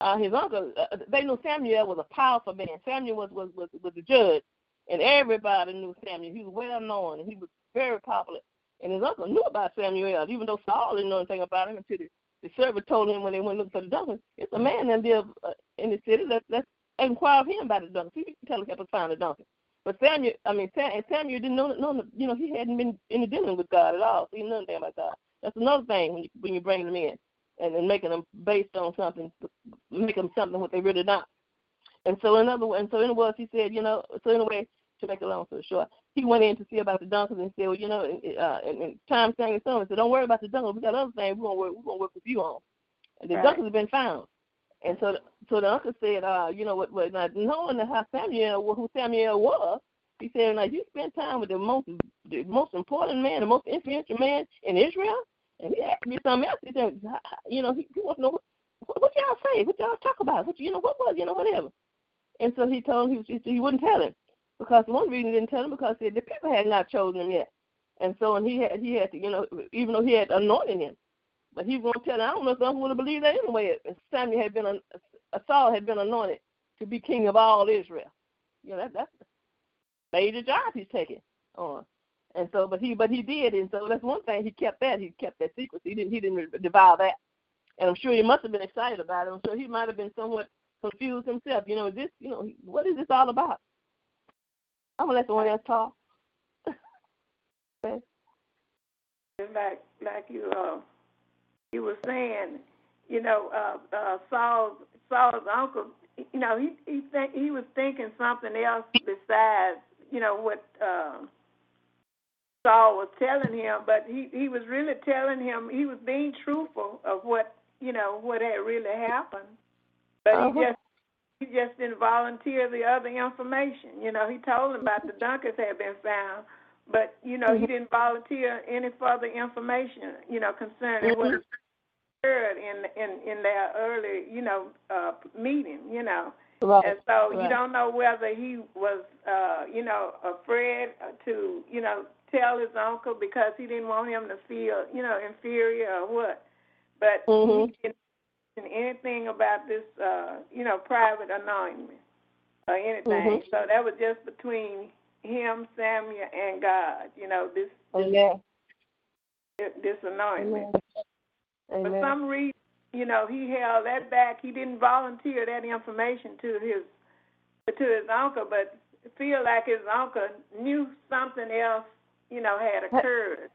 uh, his uncle uh, they knew Samuel was a powerful man. Samuel was was was, was the judge, and everybody knew Samuel. He was well known and he was very popular. And his uncle knew about Samuel, even though Saul didn't know anything about him until the, the servant told him when they went looking for the donkey. It's a man that live uh, in the city. Let's let's inquire of him about the donkey. He can tell us help us find the donkey. But Samuel, I mean, Sam, and Samuel didn't know, know, you know, he hadn't been in the dealing with God at all. So he knew nothing about God. That's another thing when you when you bring them in and, and making them based on something, make them something what they really not. And so in other and so in words, he said, you know, so anyway, to make a long story short, he went in to see about the donkeys and said, well, you know, uh, and, and time sang his song and said, don't worry about the donkeys. We got other things we're gonna work, we're gonna work with you on. And the Right. donkeys have been found. And so, so the uncle said, uh, you know what? what not knowing how Samuel, who Samuel was, he said, now you spend time with the most, the most important man, the most influential man in Israel. And he asked me something else. He said, you know, he, he wants to know what, what, y'all say, what y'all talk about, what you know, what was, you know, whatever. And so he told him he, he wouldn't tell him because one reason he didn't tell him because the people had not chosen him yet. And so, and he had, he had to, you know, even though he had anointed him, but he to tell him. I don't know if someone would have believed that anyway. Samuel had been, Saul had been anointed to be king of all Israel. You know, that, that's major job he's taking on. And so, but he, but he did, and so that's one thing. He kept that. He kept that secret. He didn't. He didn't devour that. And I'm sure he must have been excited about it. I'm sure he might have been somewhat confused himself. You know, is this, you know, what is this all about? I'm gonna let someone else talk. [laughs] okay. Like you uh you were saying, you know, uh uh Saul's Saul's uncle you know, he he think he was thinking something else besides, you know, what uh Saul was telling him, but he he was really telling him he was being truthful of what you know what had really happened, but Uh-huh. he just he just didn't volunteer the other information. You know, he told him about the Dunkers had been found, but you know he didn't volunteer any further information. You know, concerning what occurred in in in their early you know uh meeting. You know. Right. And so you don't know whether he was, uh, you know, afraid to, you know, tell his uncle because he didn't want him to feel, you know, inferior or what. But Mhm. he didn't mention anything about this, uh, you know, private anointment or anything. Mhm. So that was just between him, Samuel, and God. You know, this Amen. this anointment. Amen. For some reason, you know, he held that back. He didn't volunteer that information to his to his uncle, but feel like his uncle knew something else, you know, had occurred.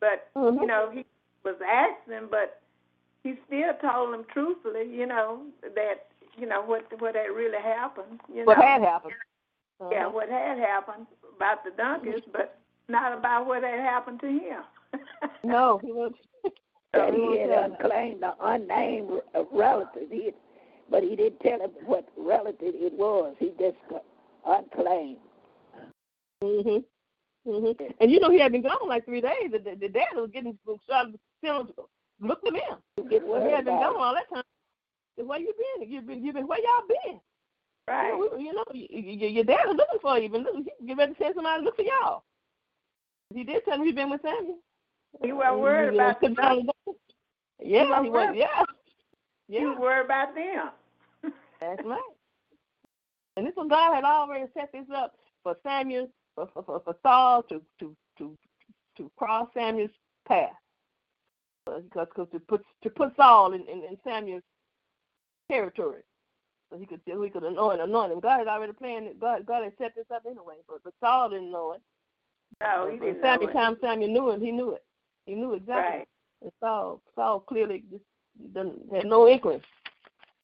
But Mhm. you know, he was asking, but he still told him truthfully, you know, that you know what what had really happened. You What know, had happened? yeah, Uh-huh. what had happened about the donkeys, but not about what had happened to him. [laughs] No, he was. that he he was had unclaimed an unnamed relative. He, but he didn't tell him what relative it was. He just cl- unclaimed. Mhm. Mhm. And you know he had been gone like three days. The, the, the dad was getting started feeling look at him. You get He had been gone all that time. Where you been? You've been you've been where y'all been? right. You know, you know y- y- your dad was looking for you. But look, he get ready to send somebody to look for y'all. He did tell me he'd been with Samuel. He wasn't worried You about the sit down and go. Yeah, wasn't he was. Yeah, yeah. was worried about them. That's [laughs] right. And this one God had already set this up for Samuel, for, for, for, for Saul to, to, to, to cross Samuel's path. Because cause to put to put Saul in, in, in Samuel's territory. So he could he could anoint anoint him. God had already planned it. God God had set this up anyway, but, but Saul didn't know it. No, he didn't Samuel, know it. time Samuel knew it, he knew it. He knew exactly. Right. And Saul Saul clearly just didn't, had no inkling.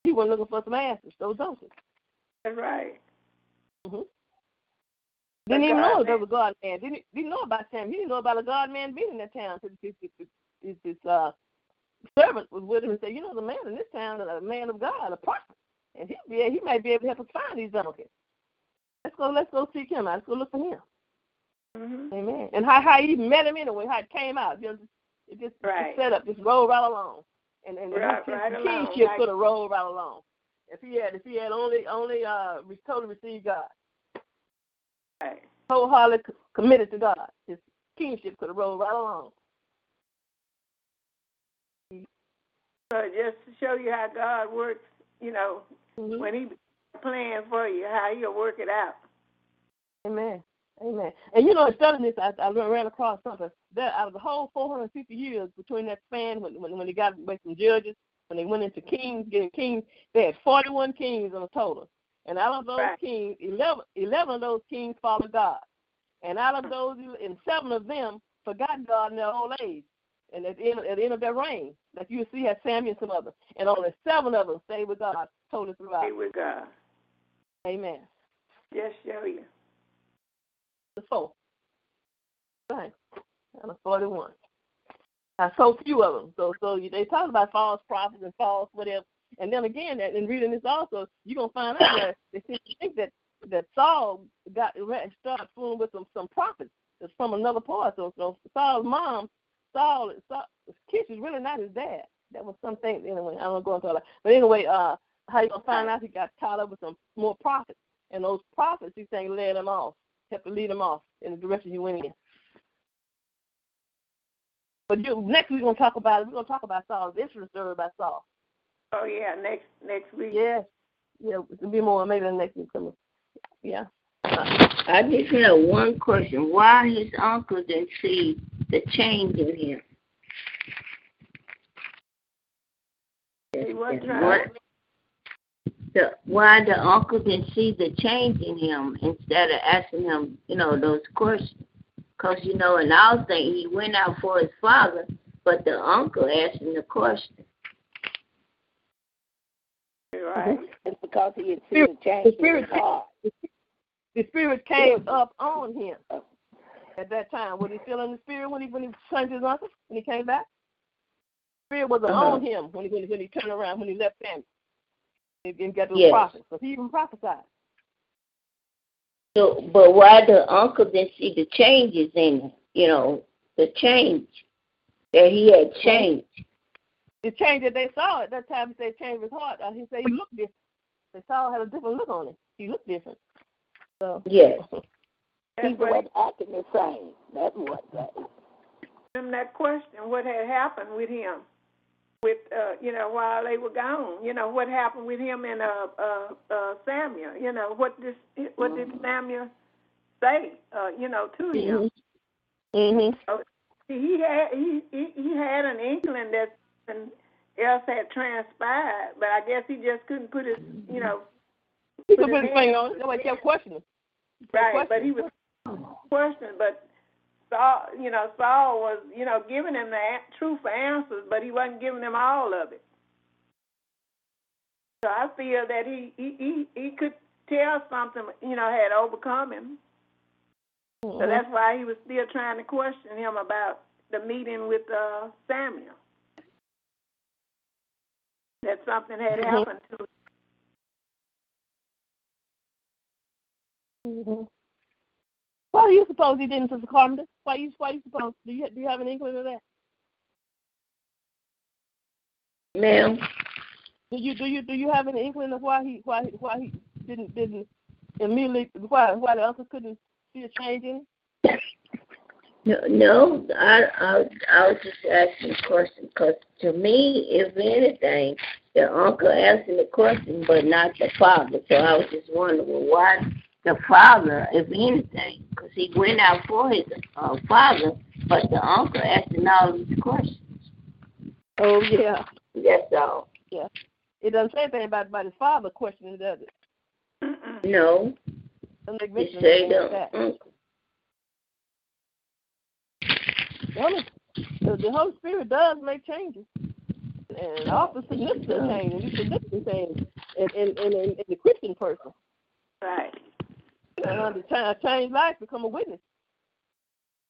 He wasn't looking for some answers, those donkeys. That's right. hmm The Didn't even know there was a God man. Didn't didn't know about Sam. He didn't know about a God man being in that town. His his, his, his, his uh, servant was with him and said, "You know, the man in this town is a man of God, a prophet, and he yeah, he might be able to help us find these donkeys. Let's go. Let's go seek him out. Let's go look for him. hmm Amen. And how how he met him anyway. How it came out. You know, it just Right. set up, just rolled right along. And and Right- his, right his kingship could have rolled right along. If he had if he had only only uh totally received God. Right. wholeheartedly committed to God. His kingship could have rolled right along. So just to show you how God works, you know, Mm-hmm. when He plans for you, how He'll work it out. Amen. Amen. And you know, in studying this, I, I ran across something. That out of the whole 450 years between that span when when, when they got away from judges, when they went into kings, getting kings, they had 41 kings in a total. And out of those Right. kings, 11, 11 of those kings followed God. And out of those, and seven of them forgot God in their old age. And at the end, at the end of their reign, like you see, had Samuel and some others, and only seven of them stayed with God totally throughout. With God. Amen. Show you. The four. Right. And a 41. Now, so few of them. So, so they talk about false prophets and false whatever. And then again, in reading this also, you're gonna find out that they think that that Saul got started fooling with some some prophets from another part. So, so Saul's mom, Saul, Saul Kish is really not his dad. That was something anyway. I don't go into all that. But anyway, uh, how you gonna find out he got caught up with some more prophets, and those prophets he's saying led him off, helped to lead him off in the direction he went in. But you, next we're gonna talk about it. We're gonna talk about Saul's interest story about Saul. Oh yeah, next next week. Yes. Yeah, it'll be more maybe the next week coming. Yeah. Uh, I just have one question. Why his uncle didn't see the change in him? He wasn't trying. What, the, why the uncle didn't see the change in him instead of asking him, you know, those questions? Because, you know, in our thing, he went out for his father, but the uncle asked him the question. Right. It's because he had seen the change in spirit- heart. The spirit came up on him at that time. Was he feeling the spirit when he when he turned his uncle when he came back? The Spirit was Uh-huh. on him when he when he, when he turned around when he left family and, and got to the Yes. prophet. So he even prophesied. So, but why the uncle didn't see the changes in him? You know, the change that he had changed. The change that they saw at that time, they changed his heart. Uh, he said he looked different. They saw had a different look on him. He looked different. So Yes. [laughs] He wasn't acting the same. That's what that is. him that question, what had happened with him, with uh, you know, while they were gone. You know, what happened with him and uh, uh, uh, Samuel. You know, what this, what did Samuel say? Uh, you know, to him. Mhm. See, he had he, he he had an inkling that something else had transpired, but I guess he just couldn't put his, you know, He could put his finger on it. He kept questioning. Right. But he was questioning, but Saul, you know, Saul was, you know, giving him the truthful answers, but he wasn't giving him all of it. So I feel that he he he, he could tell something, you know, had overcome him. So Mhm. that's why he was still trying to question him about the meeting with uh, Samuel. That something had Mhm. happened to him. Why do you suppose he didn't, Sister Carpenter? Why you why you suppose? Do you do you have an inkling of that? Ma'am? Do you do you do you have an inkling of why he why he- why he didn't didn't immediately why why the uncle couldn't see a change in him? No, no, I, I, I was just asking a question because to me, if anything, the uncle asking the question, but not the father. So I was just wondering well, why the father, if anything, because he went out for his uh, father, but the uncle asking all these questions. Oh yeah, That's all. Yeah. It doesn't say anything about about his father questioning, does it? No, he say the The Holy, the, the Holy Spirit does make changes, and often significant changes, and significant change in in, in, in, in the Christian person. Right. And change, life, become a witness.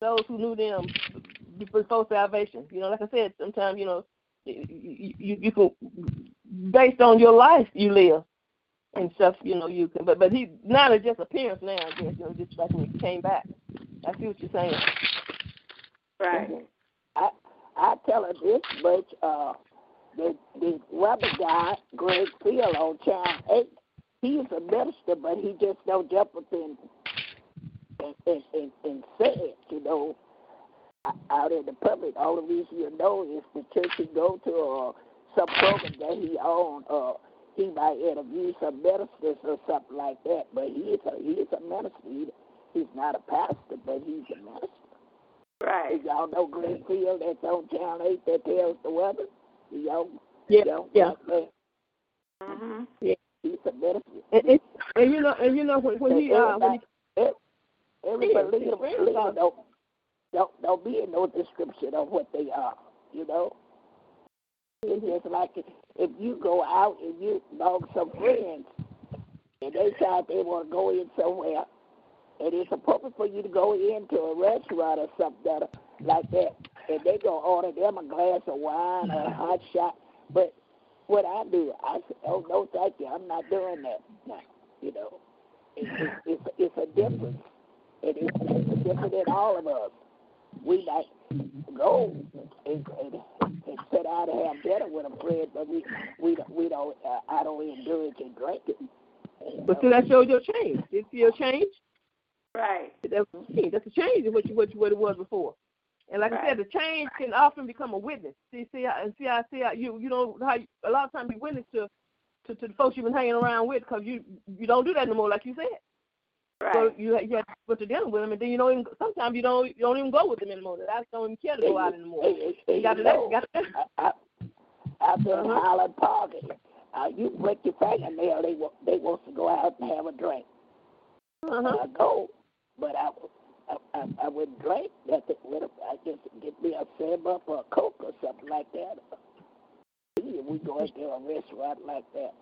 Those who knew them before salvation. You know, like I said, sometimes you know, you you, you can based on your life you live and stuff. You know, you can. But but he not a just appearance now. I guess you know, just like when he came back. I see what you're saying. Right. I I tell her this, but uh, the the other guy, Greg Field on Channel Eight, he's a minister, but he just don't jump up and and and, and, and say it, you know, out in the public. All the reason you know is the church he go to or some program that he own, or he might interview some ministers or something like that. But he is a he is a minister. He, he's not a pastor, but he's a minister. Right. Y'all know Greenfield that's on Channel 8 that tells the weather? Y'all, Yeah, y'all, yeah. man, Mhm. he's a minister. And, and, and you know, and you know when, when he uh, when he Every Yeah, believer, yeah, very believer don't, don't, don't be in no description of what they are, you know? It's just like if, if you go out and you know some friends, and they decide they want to go in somewhere, and it's appropriate for you to go into a restaurant or something like that, and they go order them a glass of wine or a hot shot. But what I do, I say, oh no, thank you, I'm not doing that. Now, you know, it, it, [laughs] it's it's a difference, and it's, it's different in all of us. We might go and, and, and sit down and have dinner with a friend, but we we don't we don't uh, I don't indulge in drinking. You but see that shows your change. Did you see your change? Right. That's a change. That's a change in what you what, you, what it was before. And like I said, the change can often become a witness. See, see, and see, I see you you know how you, a lot of times you witness to, to to the folks you've been hanging around with because you you don't do that no more, like you said. Right. So you you have to to dinner with them, and then you don't even. Sometimes you don't you don't even go with them anymore. I don't even care to go out anymore. Hey, hey, You got to let. Got to. I, I, I've been Uh-huh. Highland Park. Uh, you break your fingernail, they they want to go out and have a drink. Uh-huh. I go, but I, I, I, I wouldn't drink nothing with them. I just get me a seven up or a coke or something like that. Yeah, we go into a restaurant like that.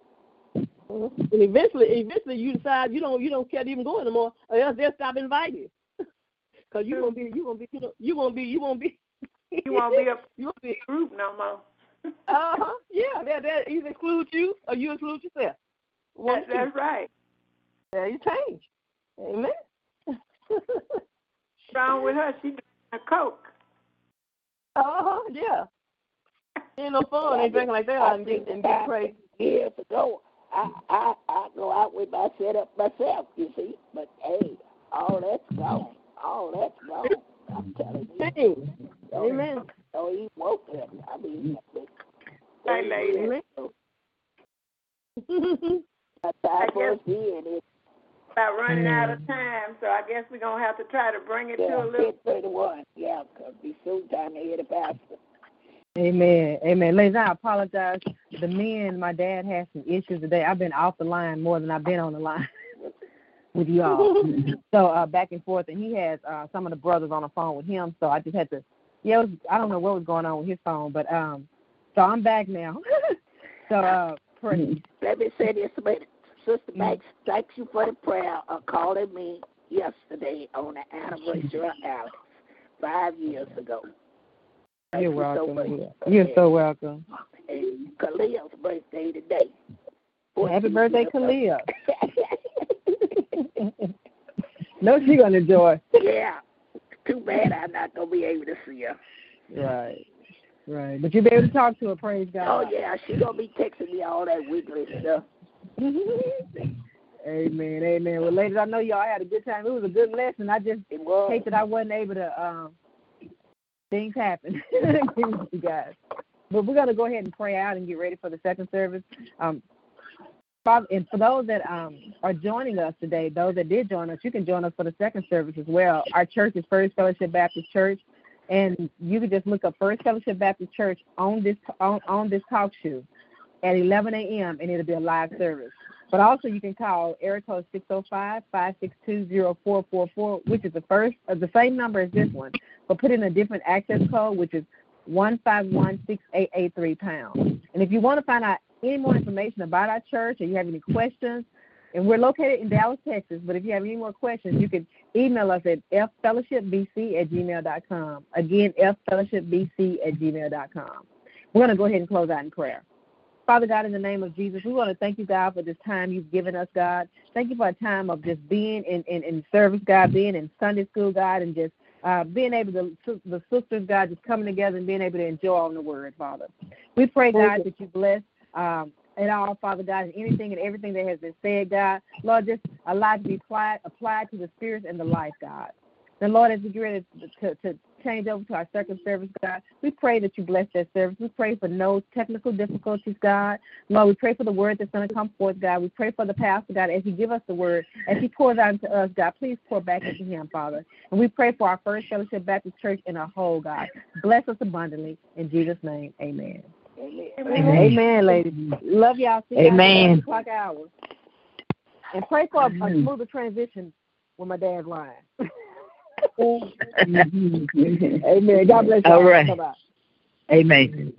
And eventually, eventually, you decide you don't you don't care to even go anymore, or else they'll stop inviting you. [laughs] Cause you won't be you won't be you, know, you won't be you won't be You won't be a [laughs] you won't be a [laughs] group no more. uh huh yeah they they either exclude you or you exclude yourself. One That, that's right. yeah, you change. Amen. [laughs] Wrong with her? She drinking a coke. uh huh yeah. Ain't no fun. Ain't drinking like that I and think get and that get crazy. Years ago, I, I, I go out with my setup myself, you see. But hey, all that's gone. All that's gone. I'm telling you. Change. Don't- Amen. Don't even woke him. I mean, Hey, lady. Amen. [laughs] That's I our guess- first year, and it's About running out of time, so I guess we're gonna have to try to bring it to a little. 1031. Yeah, because be soon time to hear the pastor. Amen. Amen. Ladies, I apologize. The men, my dad has some issues today. I've been off the line more than I've been on the line [laughs] with you all. [laughs] so uh back and forth and he has uh some of the brothers on the phone with him, so I just had to yeah, it was, I don't know what was going on with his phone, but um so I'm back now. [laughs] so uh pray. Let me say this, but Sister Mm. Banks, thanks you for the prayer of calling me yesterday on the anniversary of [laughs] Alex, five years ago. Thank You're you welcome. dear. You're so welcome. And Khalil's birthday today. Well, Happy birthday, 14 years Kalia. [laughs] [laughs] no, she's gonna enjoy. yeah. Too bad I'm not gonna be able to see her. Right. Right. But you'll be able to talk to her, praise God. Oh yeah, she gonna be texting me all that weekly stuff. [laughs] Amen, amen. Well, ladies, I know y'all had a good time. It was a good lesson. I just hate that I wasn't able to. Um, things happen, [laughs] you guys. But we're gonna go ahead and pray out and get ready for the second service. Um, Father, and for those that um are joining us today, those that did join us, you can join us for the second service as well. Our church is First Fellowship Baptist Church, and you can just look up First Fellowship Baptist Church on this on, on this talk show at 11 a.m. and it'll be a live service. But also you can call area code 605-562-0444, which is the first uh, the same number as this one, but put in a different access code, which is 1516883 pound. And if you want to find out any more information about our church or you have any questions, and we're located in Dallas, Texas, but if you have any more questions, you can email us at ffellowshipbc at gmail.com. Again, ffellowshipbc at gmail.com. We're going to go ahead and close out in prayer. Father God, in the name of Jesus, we want to thank you, God, for this time you've given us, God. Thank you for a time of just being in, in, in service, God, being in Sunday school, God, and just uh, being able to, the sisters, God, just coming together and being able to enjoy on the word, Father. We pray, God, that you bless um, it all, Father God, and anything and everything that has been said, God. Lord, just allow it to be applied, applied to the spirit and the life, God. And Lord, as we get ready to, to, to change over to our second service, God, we pray that you bless that service. We pray for no technical difficulties, God. Lord, we pray for the word that's going to come forth, God. We pray for the pastor, God, as he give us the word, as he pours out into us, God, please pour back into him, Father. And we pray for our First Fellowship Baptist Church in a whole, God. Bless us abundantly. In Jesus' name, amen. Amen. Amen, amen ladies. Love y'all. See y'all Amen. at the o'clock hour. And pray for a, a smoother transition when my dad's line. [laughs] Mm-hmm. [laughs] Amen. God bless you. All right. Amen.